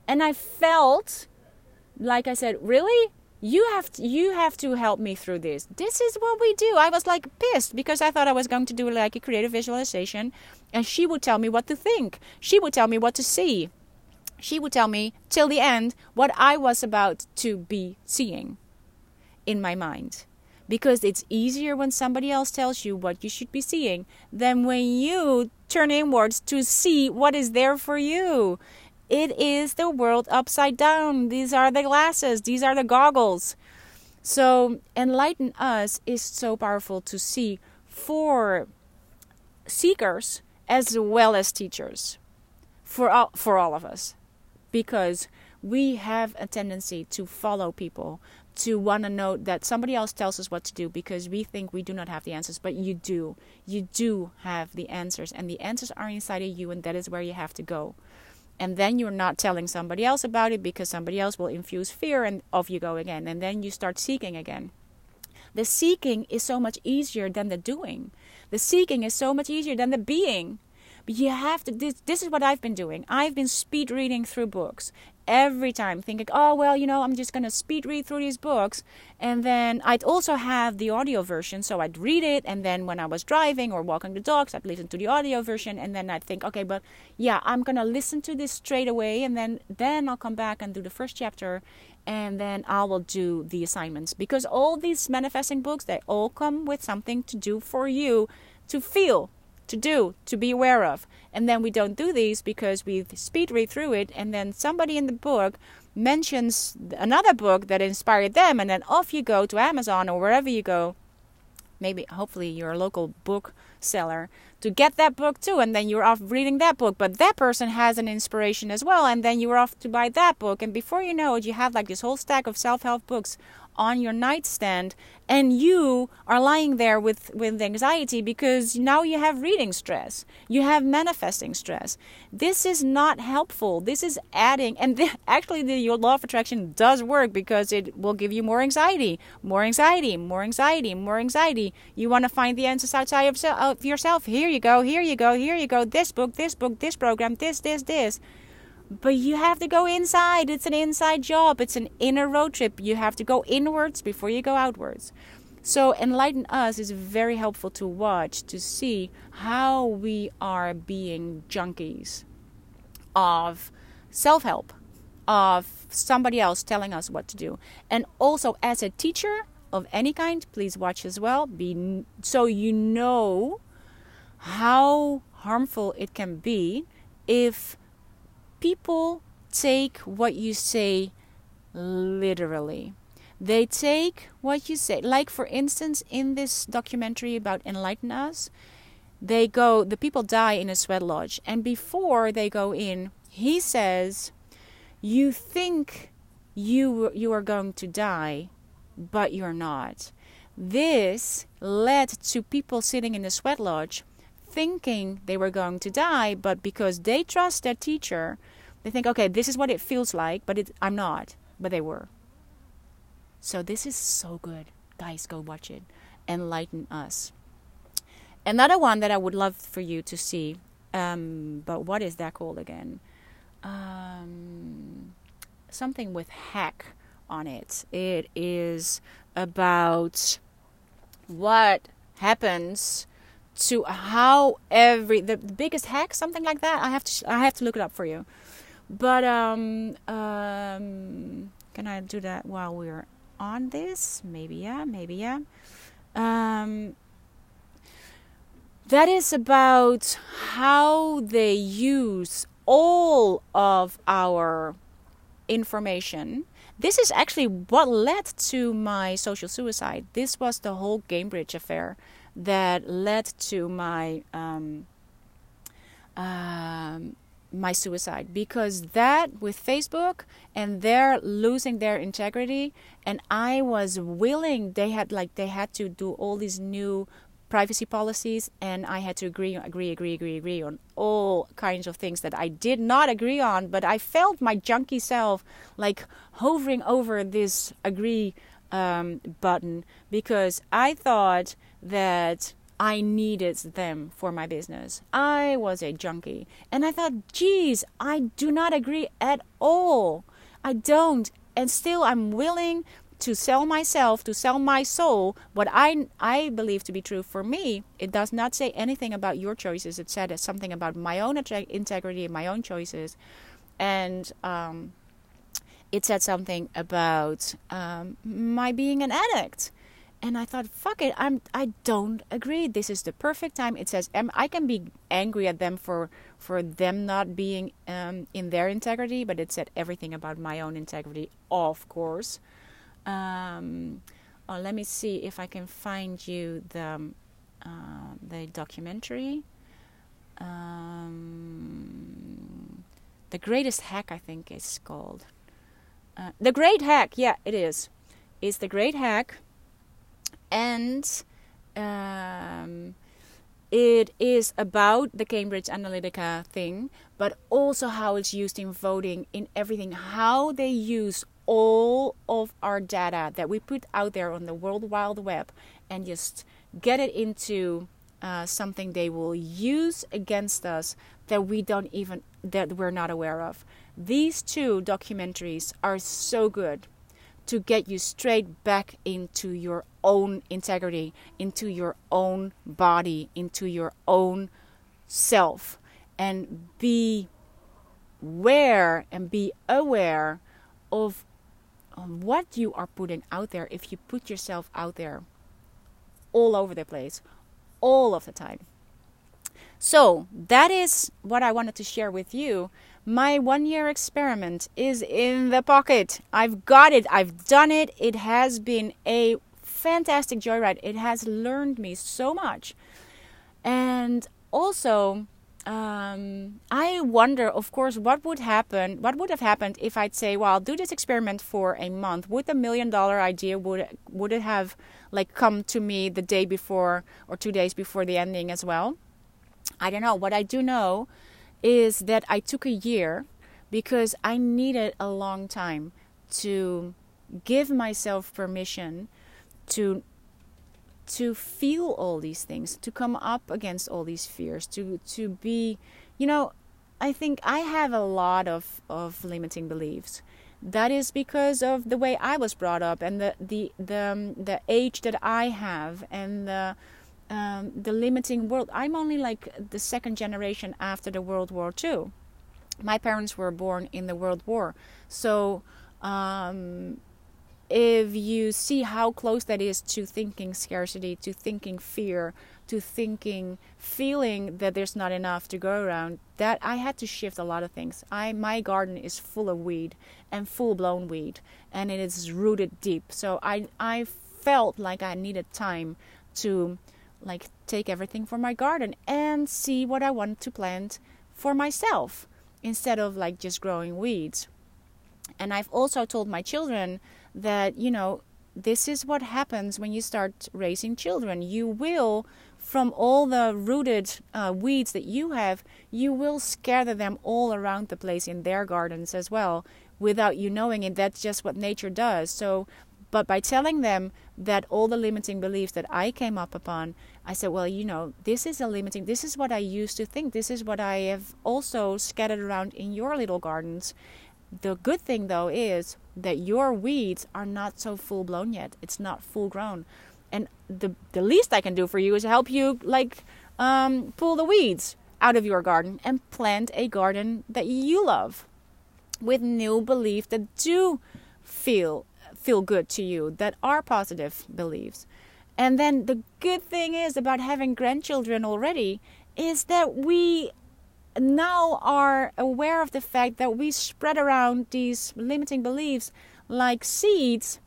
And I felt, like I said, really, you have to, you have to help me through this. This is what we do. I was like pissed because I thought I was going to do like a creative visualization, and she would tell me what to think. She would tell me what to see. She would tell me till the end what I was about to be seeing in my mind because it's easier when somebody else tells you what you should be seeing than when you turn inwards to see what is there for you. It is the world upside down. These are the glasses, these are the goggles. So, enlighten us is so powerful to see for seekers as well as teachers, for all, for all of us, because we have a tendency to follow people to want to know that somebody else tells us what to do because we think we do not have the answers, but you do. You do have the answers, and the answers are inside of you, and that is where you have to go. And then you're not telling somebody else about it because somebody else will infuse fear, and off you go again. And then you start seeking again. The seeking is so much easier than the doing. The seeking is so much easier than the being. But you have to, this, this is what I've been doing. I've been speed reading through books every time thinking, oh, well, you know, I'm just going to speed read through these books. And then I'd also have the audio version. So I'd read it. And then when I was driving or walking the dogs, I'd listen to the audio version. And then I'd think, okay, but yeah, I'm going to listen to this straight away. And then, then I'll come back and do the first chapter. And then I will do the assignments. Because all these manifesting books, they all come with something to do for you to feel to do, to be aware of. And then we don't do these because we speed read through it, and then somebody in the book mentions another book that inspired them, and then off you go to Amazon or wherever you go. Maybe, hopefully, you're local book seller to get that book too, and then you're off reading that book. But that person has an inspiration as well, and then you're off to buy that book. And before you know it, you have like this whole stack of self help books on your nightstand and you are lying there with with anxiety because now you have reading stress you have manifesting stress. This is not helpful. This is adding and the, actually the your law of attraction does work because it will give you more anxiety more anxiety more anxiety more anxiety. You want to find the answers outside of, of yourself. Here you go here you go here you go. This book this book this program this this this but you have to go inside. It's an inside job. It's an inner road trip. You have to go inwards before you go outwards. So, Enlighten Us is very helpful to watch to see how we are being junkies of self help, of somebody else telling us what to do. And also, as a teacher of any kind, please watch as well. Be, so you know how harmful it can be if people take what you say literally. They take what you say. Like, for instance, in this documentary about Enlighten Us, they go, the people die in a sweat lodge. And before they go in, he says, You think you, you are going to die, but you're not. This led to people sitting in the sweat lodge thinking they were going to die, but because they trust their teacher, they think, okay, this is what it feels like, but it, I'm not. But they were. So this is so good. Guys, go watch it. Enlighten us. Another one that I would love for you to see, um, but what is that called again? Um, something with hack on it. It is about what happens to how every the, biggest hack something like that i have to i have to look it up for you but um um can i do that while we're on this? Maybe yeah maybe yeah. Um that is about how they use all of our information. This is actually what led to my social suicide. This was the whole Cambridge affair that led to my um, um, my suicide because that with Facebook and they're losing their integrity and I was willing they had like they had to do all these new privacy policies and I had to agree agree agree agree agree on all kinds of things that I did not agree on but I felt my junky self like hovering over this agree um, button because I thought that I needed them for my business. I was a junkie. And I thought, geez, I do not agree at all. I don't. And still, I'm willing to sell myself, to sell my soul, what I, I believe to be true for me. It does not say anything about your choices. It said something about my own integrity and my own choices. And um, it said something about um, my being an addict and I thought, fuck it, I'm I don't agree. This is the perfect time. It says I can be angry at them for for them not being um, in their integrity, but it said everything about my own integrity, of course. Um, oh, let me see if I can find you the uh, the documentary. Um, the greatest hack, I think, is called. Uh, the Great Hack, yeah, it is. It's the Great Hack and um, it is about the Cambridge Analytica thing, but also how it's used in voting, in everything, how they use all of our data that we put out there on the World Wide Web and just get it into uh, something they will use against us that we don't even that we're not aware of. These two documentaries are so good to get you straight back into your own integrity, into your own body, into your own self, and be aware and be aware of what you are putting out there if you put yourself out there all over the place, all of the time. So, that is what I wanted to share with you my one year experiment is in the pocket. I've got it. I've done it. It has been a fantastic joyride. It has learned me so much. And also, um, I wonder, of course, what would happen, what would have happened if I'd say, well, I'll do this experiment for a month. Would the million dollar idea, would, would it have like come to me the day before or two days before the ending as well? I don't know. What I do know is that I took a year because I needed a long time to give myself permission to to feel all these things, to come up against all these fears, to to be, you know, I think I have a lot of of limiting beliefs. That is because of the way I was brought up and the the the um, the age that I have and the um, the limiting world. I'm only like the second generation after the World War II. My parents were born in the World War, so um, if you see how close that is to thinking scarcity, to thinking fear, to thinking feeling that there's not enough to go around, that I had to shift a lot of things. I my garden is full of weed and full blown weed and it is rooted deep. So I I felt like I needed time to like take everything from my garden and see what I want to plant for myself instead of like just growing weeds. And I've also told my children that, you know, this is what happens when you start raising children. You will, from all the rooted uh, weeds that you have, you will scatter them all around the place in their gardens as well without you knowing it. That's just what nature does. So, but by telling them that all the limiting beliefs that I came up upon, I said, well, you know, this is a limiting, this is what I used to think. This is what I have also scattered around in your little gardens. The good thing though is that your weeds are not so full blown yet. It's not full grown. And the the least I can do for you is help you like um, pull the weeds out of your garden and plant a garden that you love with new beliefs that do feel feel good to you, that are positive beliefs. And then the good thing is about having grandchildren already is that we now are aware of the fact that we spread around these limiting beliefs like seeds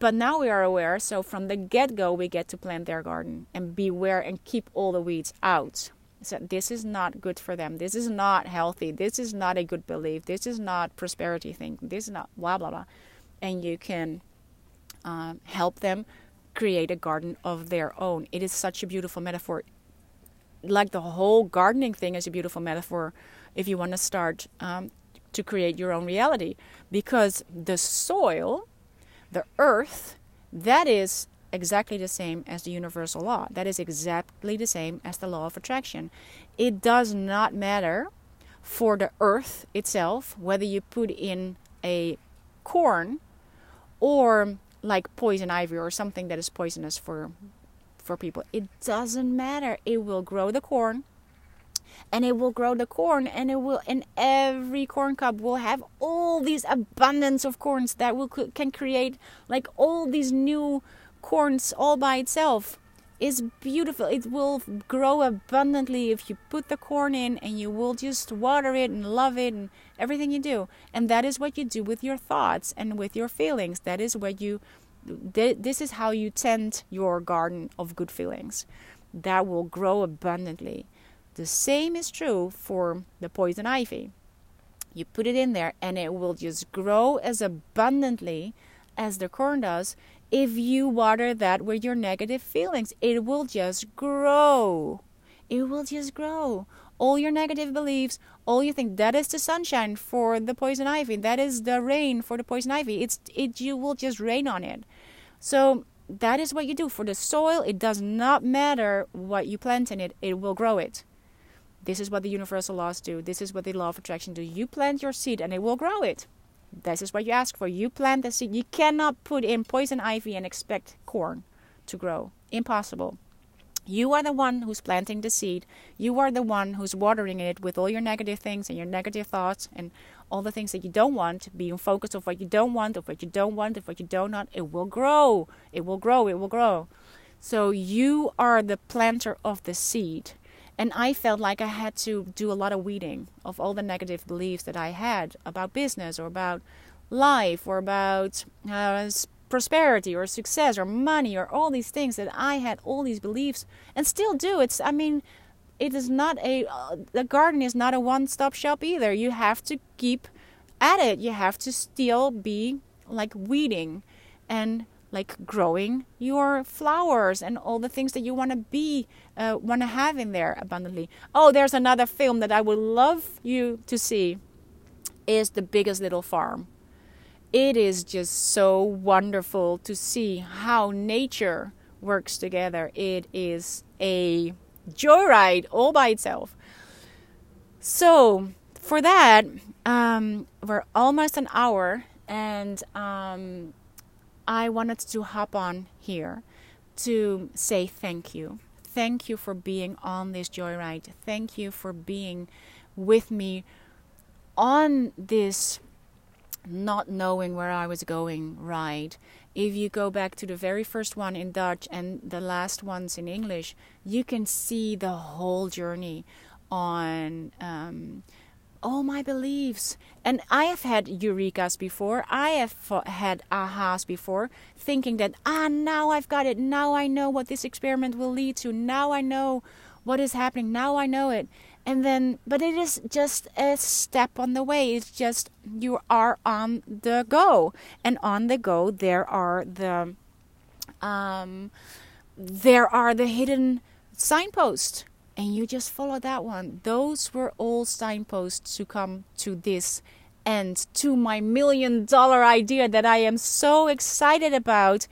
but now we are aware so from the get-go we get to plant their garden and beware and keep all the weeds out. So this is not good for them. This is not healthy. This is not a good belief. This is not prosperity thing. This is not blah blah blah. And you can um, help them create a garden of their own. It is such a beautiful metaphor. Like the whole gardening thing is a beautiful metaphor if you want to start um, to create your own reality. Because the soil the earth that is exactly the same as the universal law. That is exactly the same as the law of attraction. It does not matter for the earth itself whether you put in a corn or like poison ivy or something that is poisonous for for people. It doesn't matter. It will grow the corn and it will grow the corn and it will and every corn cob will have all these abundance of corns that will can create like all these new corns all by itself is beautiful it will grow abundantly if you put the corn in and you will just water it and love it and everything you do and that is what you do with your thoughts and with your feelings that is what you this is how you tend your garden of good feelings that will grow abundantly. The same is true for the poison ivy. You put it in there and it will just grow as abundantly as the corn does if you water that with your negative feelings. It will just grow. It will just grow. All your negative beliefs, all you think that is the sunshine for the poison ivy, that is the rain for the poison ivy. It's it you will just rain on it. So that is what you do for the soil. It does not matter what you plant in it, it will grow it. This is what the universal laws do. This is what the law of attraction do. You plant your seed and it will grow it. This is what you ask for. You plant the seed. You cannot put in poison ivy and expect corn to grow. Impossible. You are the one who's planting the seed. You are the one who's watering it with all your negative things and your negative thoughts and all the things that you don't want, being focused of what you don't want, of what you don't want, of what you don't want. It will grow. It will grow. It will grow. So you are the planter of the seed. And I felt like I had to do a lot of weeding of all the negative beliefs that I had about business or about life or about uh, prosperity or success or money or all these things that I had all these beliefs and still do. It's I mean, it is not a uh, the garden is not a one-stop shop either. You have to keep at it. You have to still be like weeding and like growing your flowers and all the things that you want to be uh, want to have in there abundantly. Oh, there's another film that I would love you to see is The Biggest Little Farm it is just so wonderful to see how nature works together. It is a joyride all by itself. So, for that, um, we're almost an hour, and um, I wanted to hop on here to say thank you. Thank you for being on this joyride. Thank you for being with me on this not knowing where I was going right. If you go back to the very first one in Dutch and the last ones in English, you can see the whole journey on um, all my beliefs. And I have had eurekas before. I have had ahas before, thinking that, ah, now I've got it. Now I know what this experiment will lead to. Now I know what is happening. Now I know it. And then, but it is just a step on the way. It's just you are on the go. And on the go, there are the, um, there are the hidden signposts and you just follow that one. Those were all signposts to come to this end, to my million dollar idea that I am so excited about.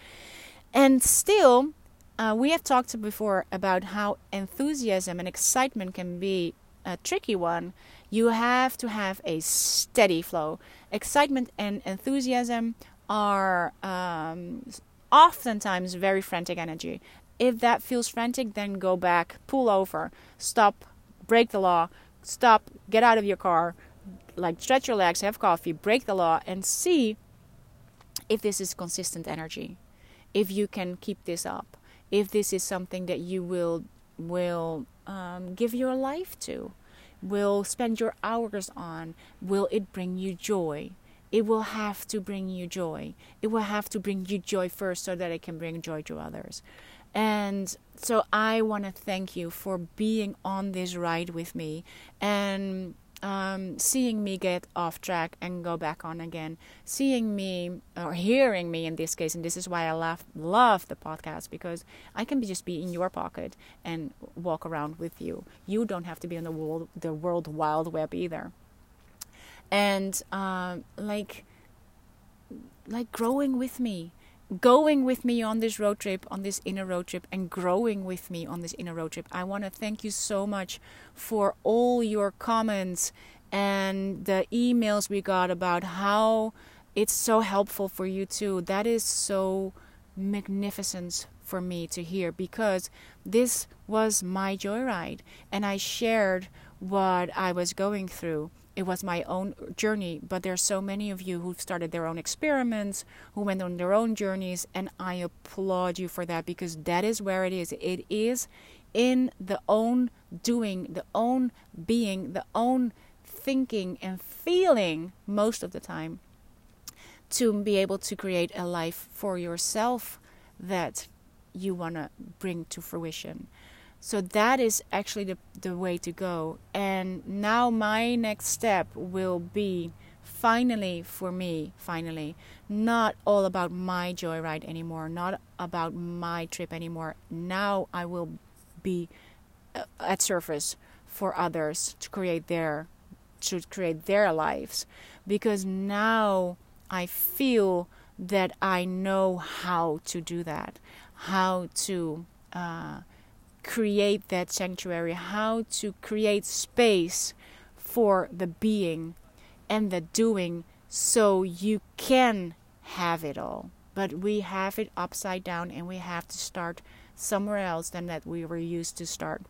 And still, uh, we have talked before about how enthusiasm and excitement can be a tricky one. You have to have a steady flow. Excitement and enthusiasm are um, oftentimes very frantic energy. If that feels frantic, then go back, pull over, stop, break the law, stop, get out of your car, like stretch your legs, have coffee, break the law, and see if this is consistent energy. If you can keep this up, if this is something that you will will um, give your life to, will spend your hours on, will it bring you joy? It will have to bring you joy. It will have to bring you joy first so that it can bring joy to others. And so I want to thank you for being on this ride with me and um, seeing me get off track and go back on again, seeing me or hearing me in this case, and this is why I love love the podcast because I can be just be in your pocket and walk around with you. You don't have to be on the world the world wild web either. And um, like like growing with me, going with me on this road trip, on this inner road trip, and growing with me on this inner road trip. I want to thank you so much for all your comments and the emails we got about how it's so helpful for you too. That is so magnificent for me to hear because this was my joyride and I shared what I was going through it was my own journey but there are so many of you who've started their own experiments who went on their own journeys and i applaud you for that because that is where it is. It is in the own doing the own being the own thinking and feeling most of the time to be able to create a life for yourself that you want to bring to fruition so that is actually the, the way to go. And now my next step will be finally for me, finally, not all about my joyride anymore, not about my trip anymore. Now I will be uh, at surface for others to create their to create their lives because now I feel that I know how to do that, how to uh, create that sanctuary, how to create space for the being and the doing so you can have it all. But we have it upside down and we have to start somewhere else than that we were used to start.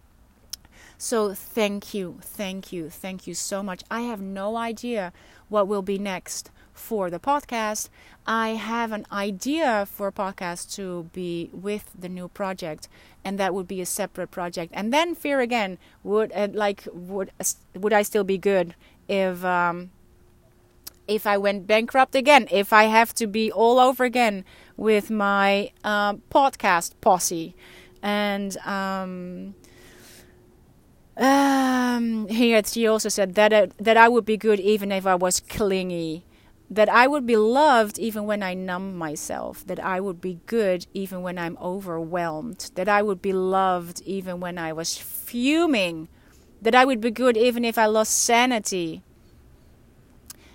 So thank you, thank you, thank you so much. I have no idea what will be next for the podcast. I have an idea for a podcast to be with the new project, and that would be a separate project. And then fear again would uh, like would would I still be good if um, if I went bankrupt again? If I have to be all over again with my uh, podcast posse, and um, um, here she also said that uh, that I would be good even if I was clingy that I would be loved even when I numb myself, that I would be good even when I'm overwhelmed, that I would be loved even when I was fuming, that I would be good even if I lost sanity.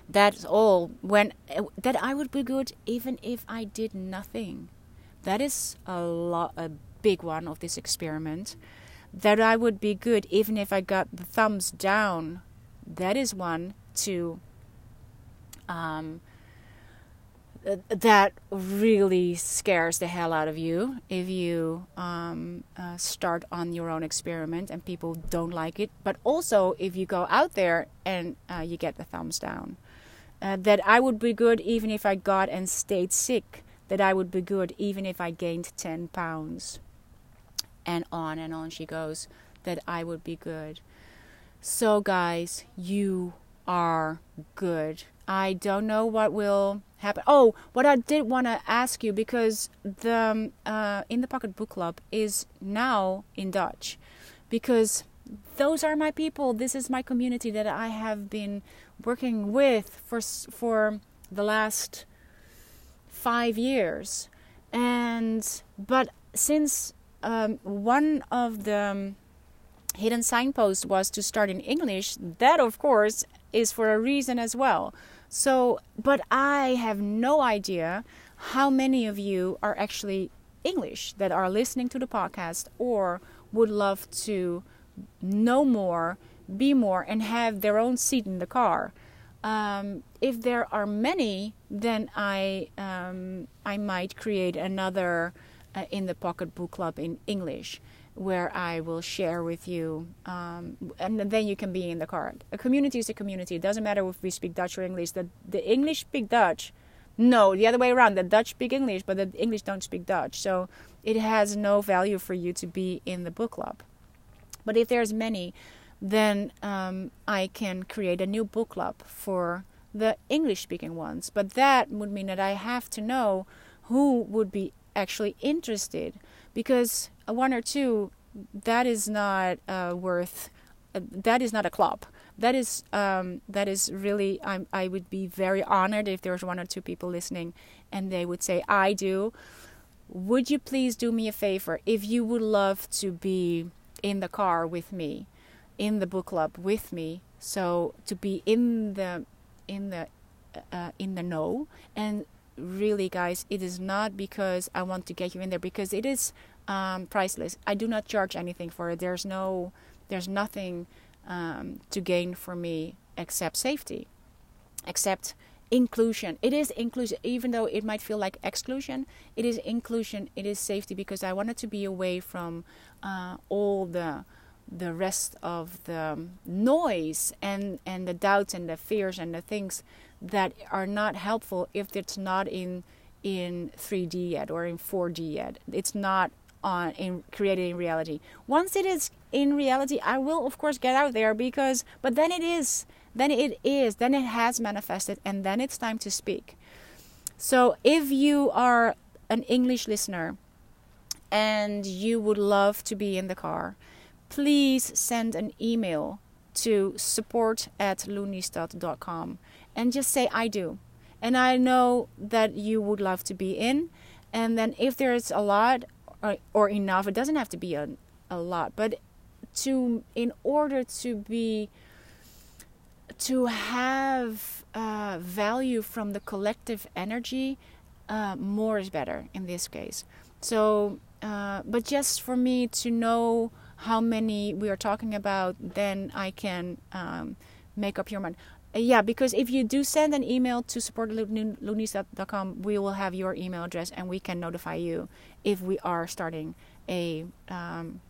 That's all. When eh, that I would be good even if I did nothing. That is a lot, a big one of this experiment. That I would be good even if I got the thumbs down. That is one to um, that really scares the hell out of you if you um, uh, start on your own experiment and people don't like it. But also if you go out there and uh, you get the thumbs down. uh, that I would be good even if I got and stayed sick, that I would be good even if I gained 10 pounds. And on and on she goes, that I would be good. So, guys, you are good. I don't know what will happen. Oh, what I did want to ask you because the um, uh, in the pocket book club is now in Dutch, because those are my people. This is my community that I have been working with for for the last five years, and but since um, one of the um, hidden signposts was to start in English, that of course is for a reason as well. So, but I have no idea how many of you are actually English that are listening to the podcast or would love to know more, be more, and have their own seat in the car. Um, if there are many, then I um, I might create another uh, in the pocket book club in English where I will share with you, um, and then you can be in the car. A community is a community. It doesn't matter if we speak Dutch or English. The the English speak Dutch. No, the other way around. The Dutch speak English, but the English don't speak Dutch. So it has no value for you to be in the book club. But if there's many, then um, I can create a new book club for the English speaking ones. But that would mean that I have to know who would be actually interested because one or two that is not uh, worth uh, that is not a club that is um, that is really I'm, i would be very honored if there was one or two people listening and they would say i do. Would you please do me a favor? If you would love to be in the car with me in the book club with me so to be in the in the uh, in the know. And really guys it is not because i want to get you in there because it is um, priceless. I do not charge anything for it. There's no, there's nothing um, to gain for me except safety, except inclusion. It is inclusion, even though it might feel like exclusion. It is inclusion. It is safety because I wanted to be away from uh, all the the rest of the noise and and the doubts and the fears and the things that are not helpful if it's not in in 3D yet or in 4D yet. It's not on in created in reality. Once it is in reality, I will of course get out there because but then it is then it is then it has manifested and then it's time to speak. So if you are an English listener and you would love to be in the car, please send an email to support at loonistad.com and just say I do. And I know that you would love to be in. And then if there's a lot, or, or enough. It doesn't have to be a, a lot, but to in order to be to have uh, value from the collective energy, uh, more is better in this case. So, uh, but just for me to know how many we are talking about, then I can um, make up your mind. Yeah, because if you do send an email to support.loonistad.com, we will have your email address and we can notify you if we are starting a um,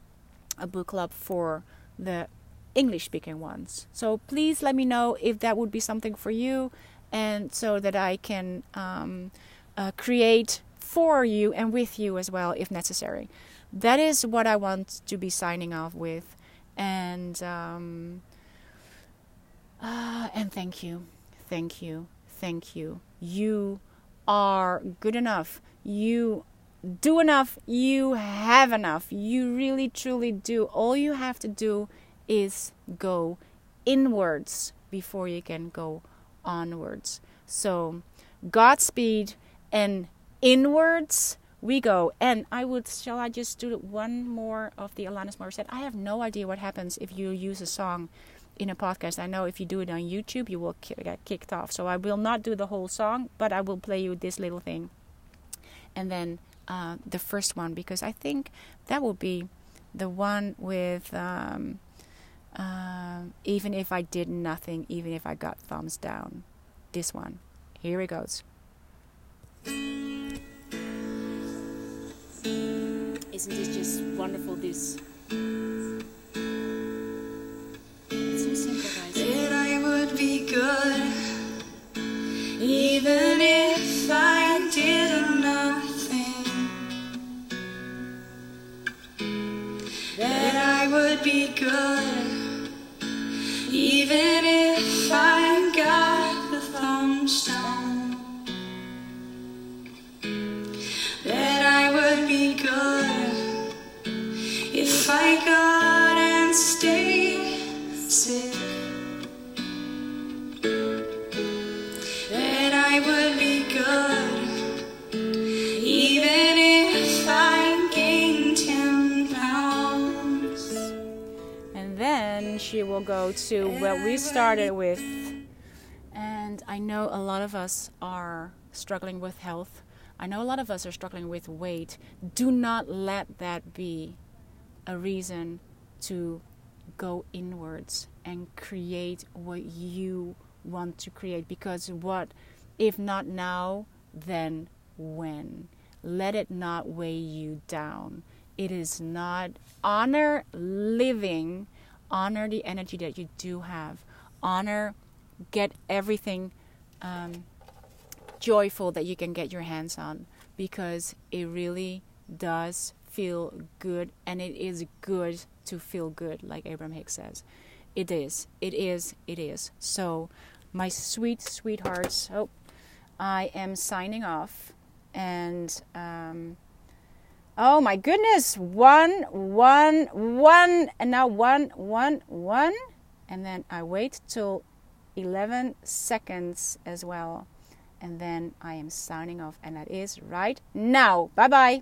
a book club for the English speaking ones. So please let me know if that would be something for you, and so that I can um, uh, create for you and with you as well if necessary. That is what I want to be signing off with, and um, uh, and thank you, thank you, thank you. You are good enough. You do enough, you have enough. You really truly do. All you have to do is go inwards before you can go onwards. So, Godspeed and inwards we go. And I would, shall I just do one more of the Alanis Morissette? I have no idea what happens if you use a song in a podcast. I know if you do it on YouTube, you will get kicked off. So I will not do the whole song, but I will play you this little thing. And then uh, the first one because I think that will be the one with um, uh, even if I did nothing, even if I got thumbs down. This one. Here it goes. Isn't this just wonderful? This. be good, even if I did nothing. That I would be good. Will go to what we started with. And I know a lot of us are struggling with health. I know a lot of us are struggling with weight. Do not let that be a reason to go inwards and create what you want to create. Because what, if not now, then when? Let it not weigh you down. It is not honor living, honor the energy that you do have, honor, get everything um, joyful that you can get your hands on because it really does feel good and it is good to feel good, like Abraham Hicks says. It is, it is, it is. So, my sweet sweethearts, oh, I am signing off and um, oh my goodness. One one one. And now one one one. And then i wait till 11 seconds as well. And then i am signing off. And that is right now. Bye bye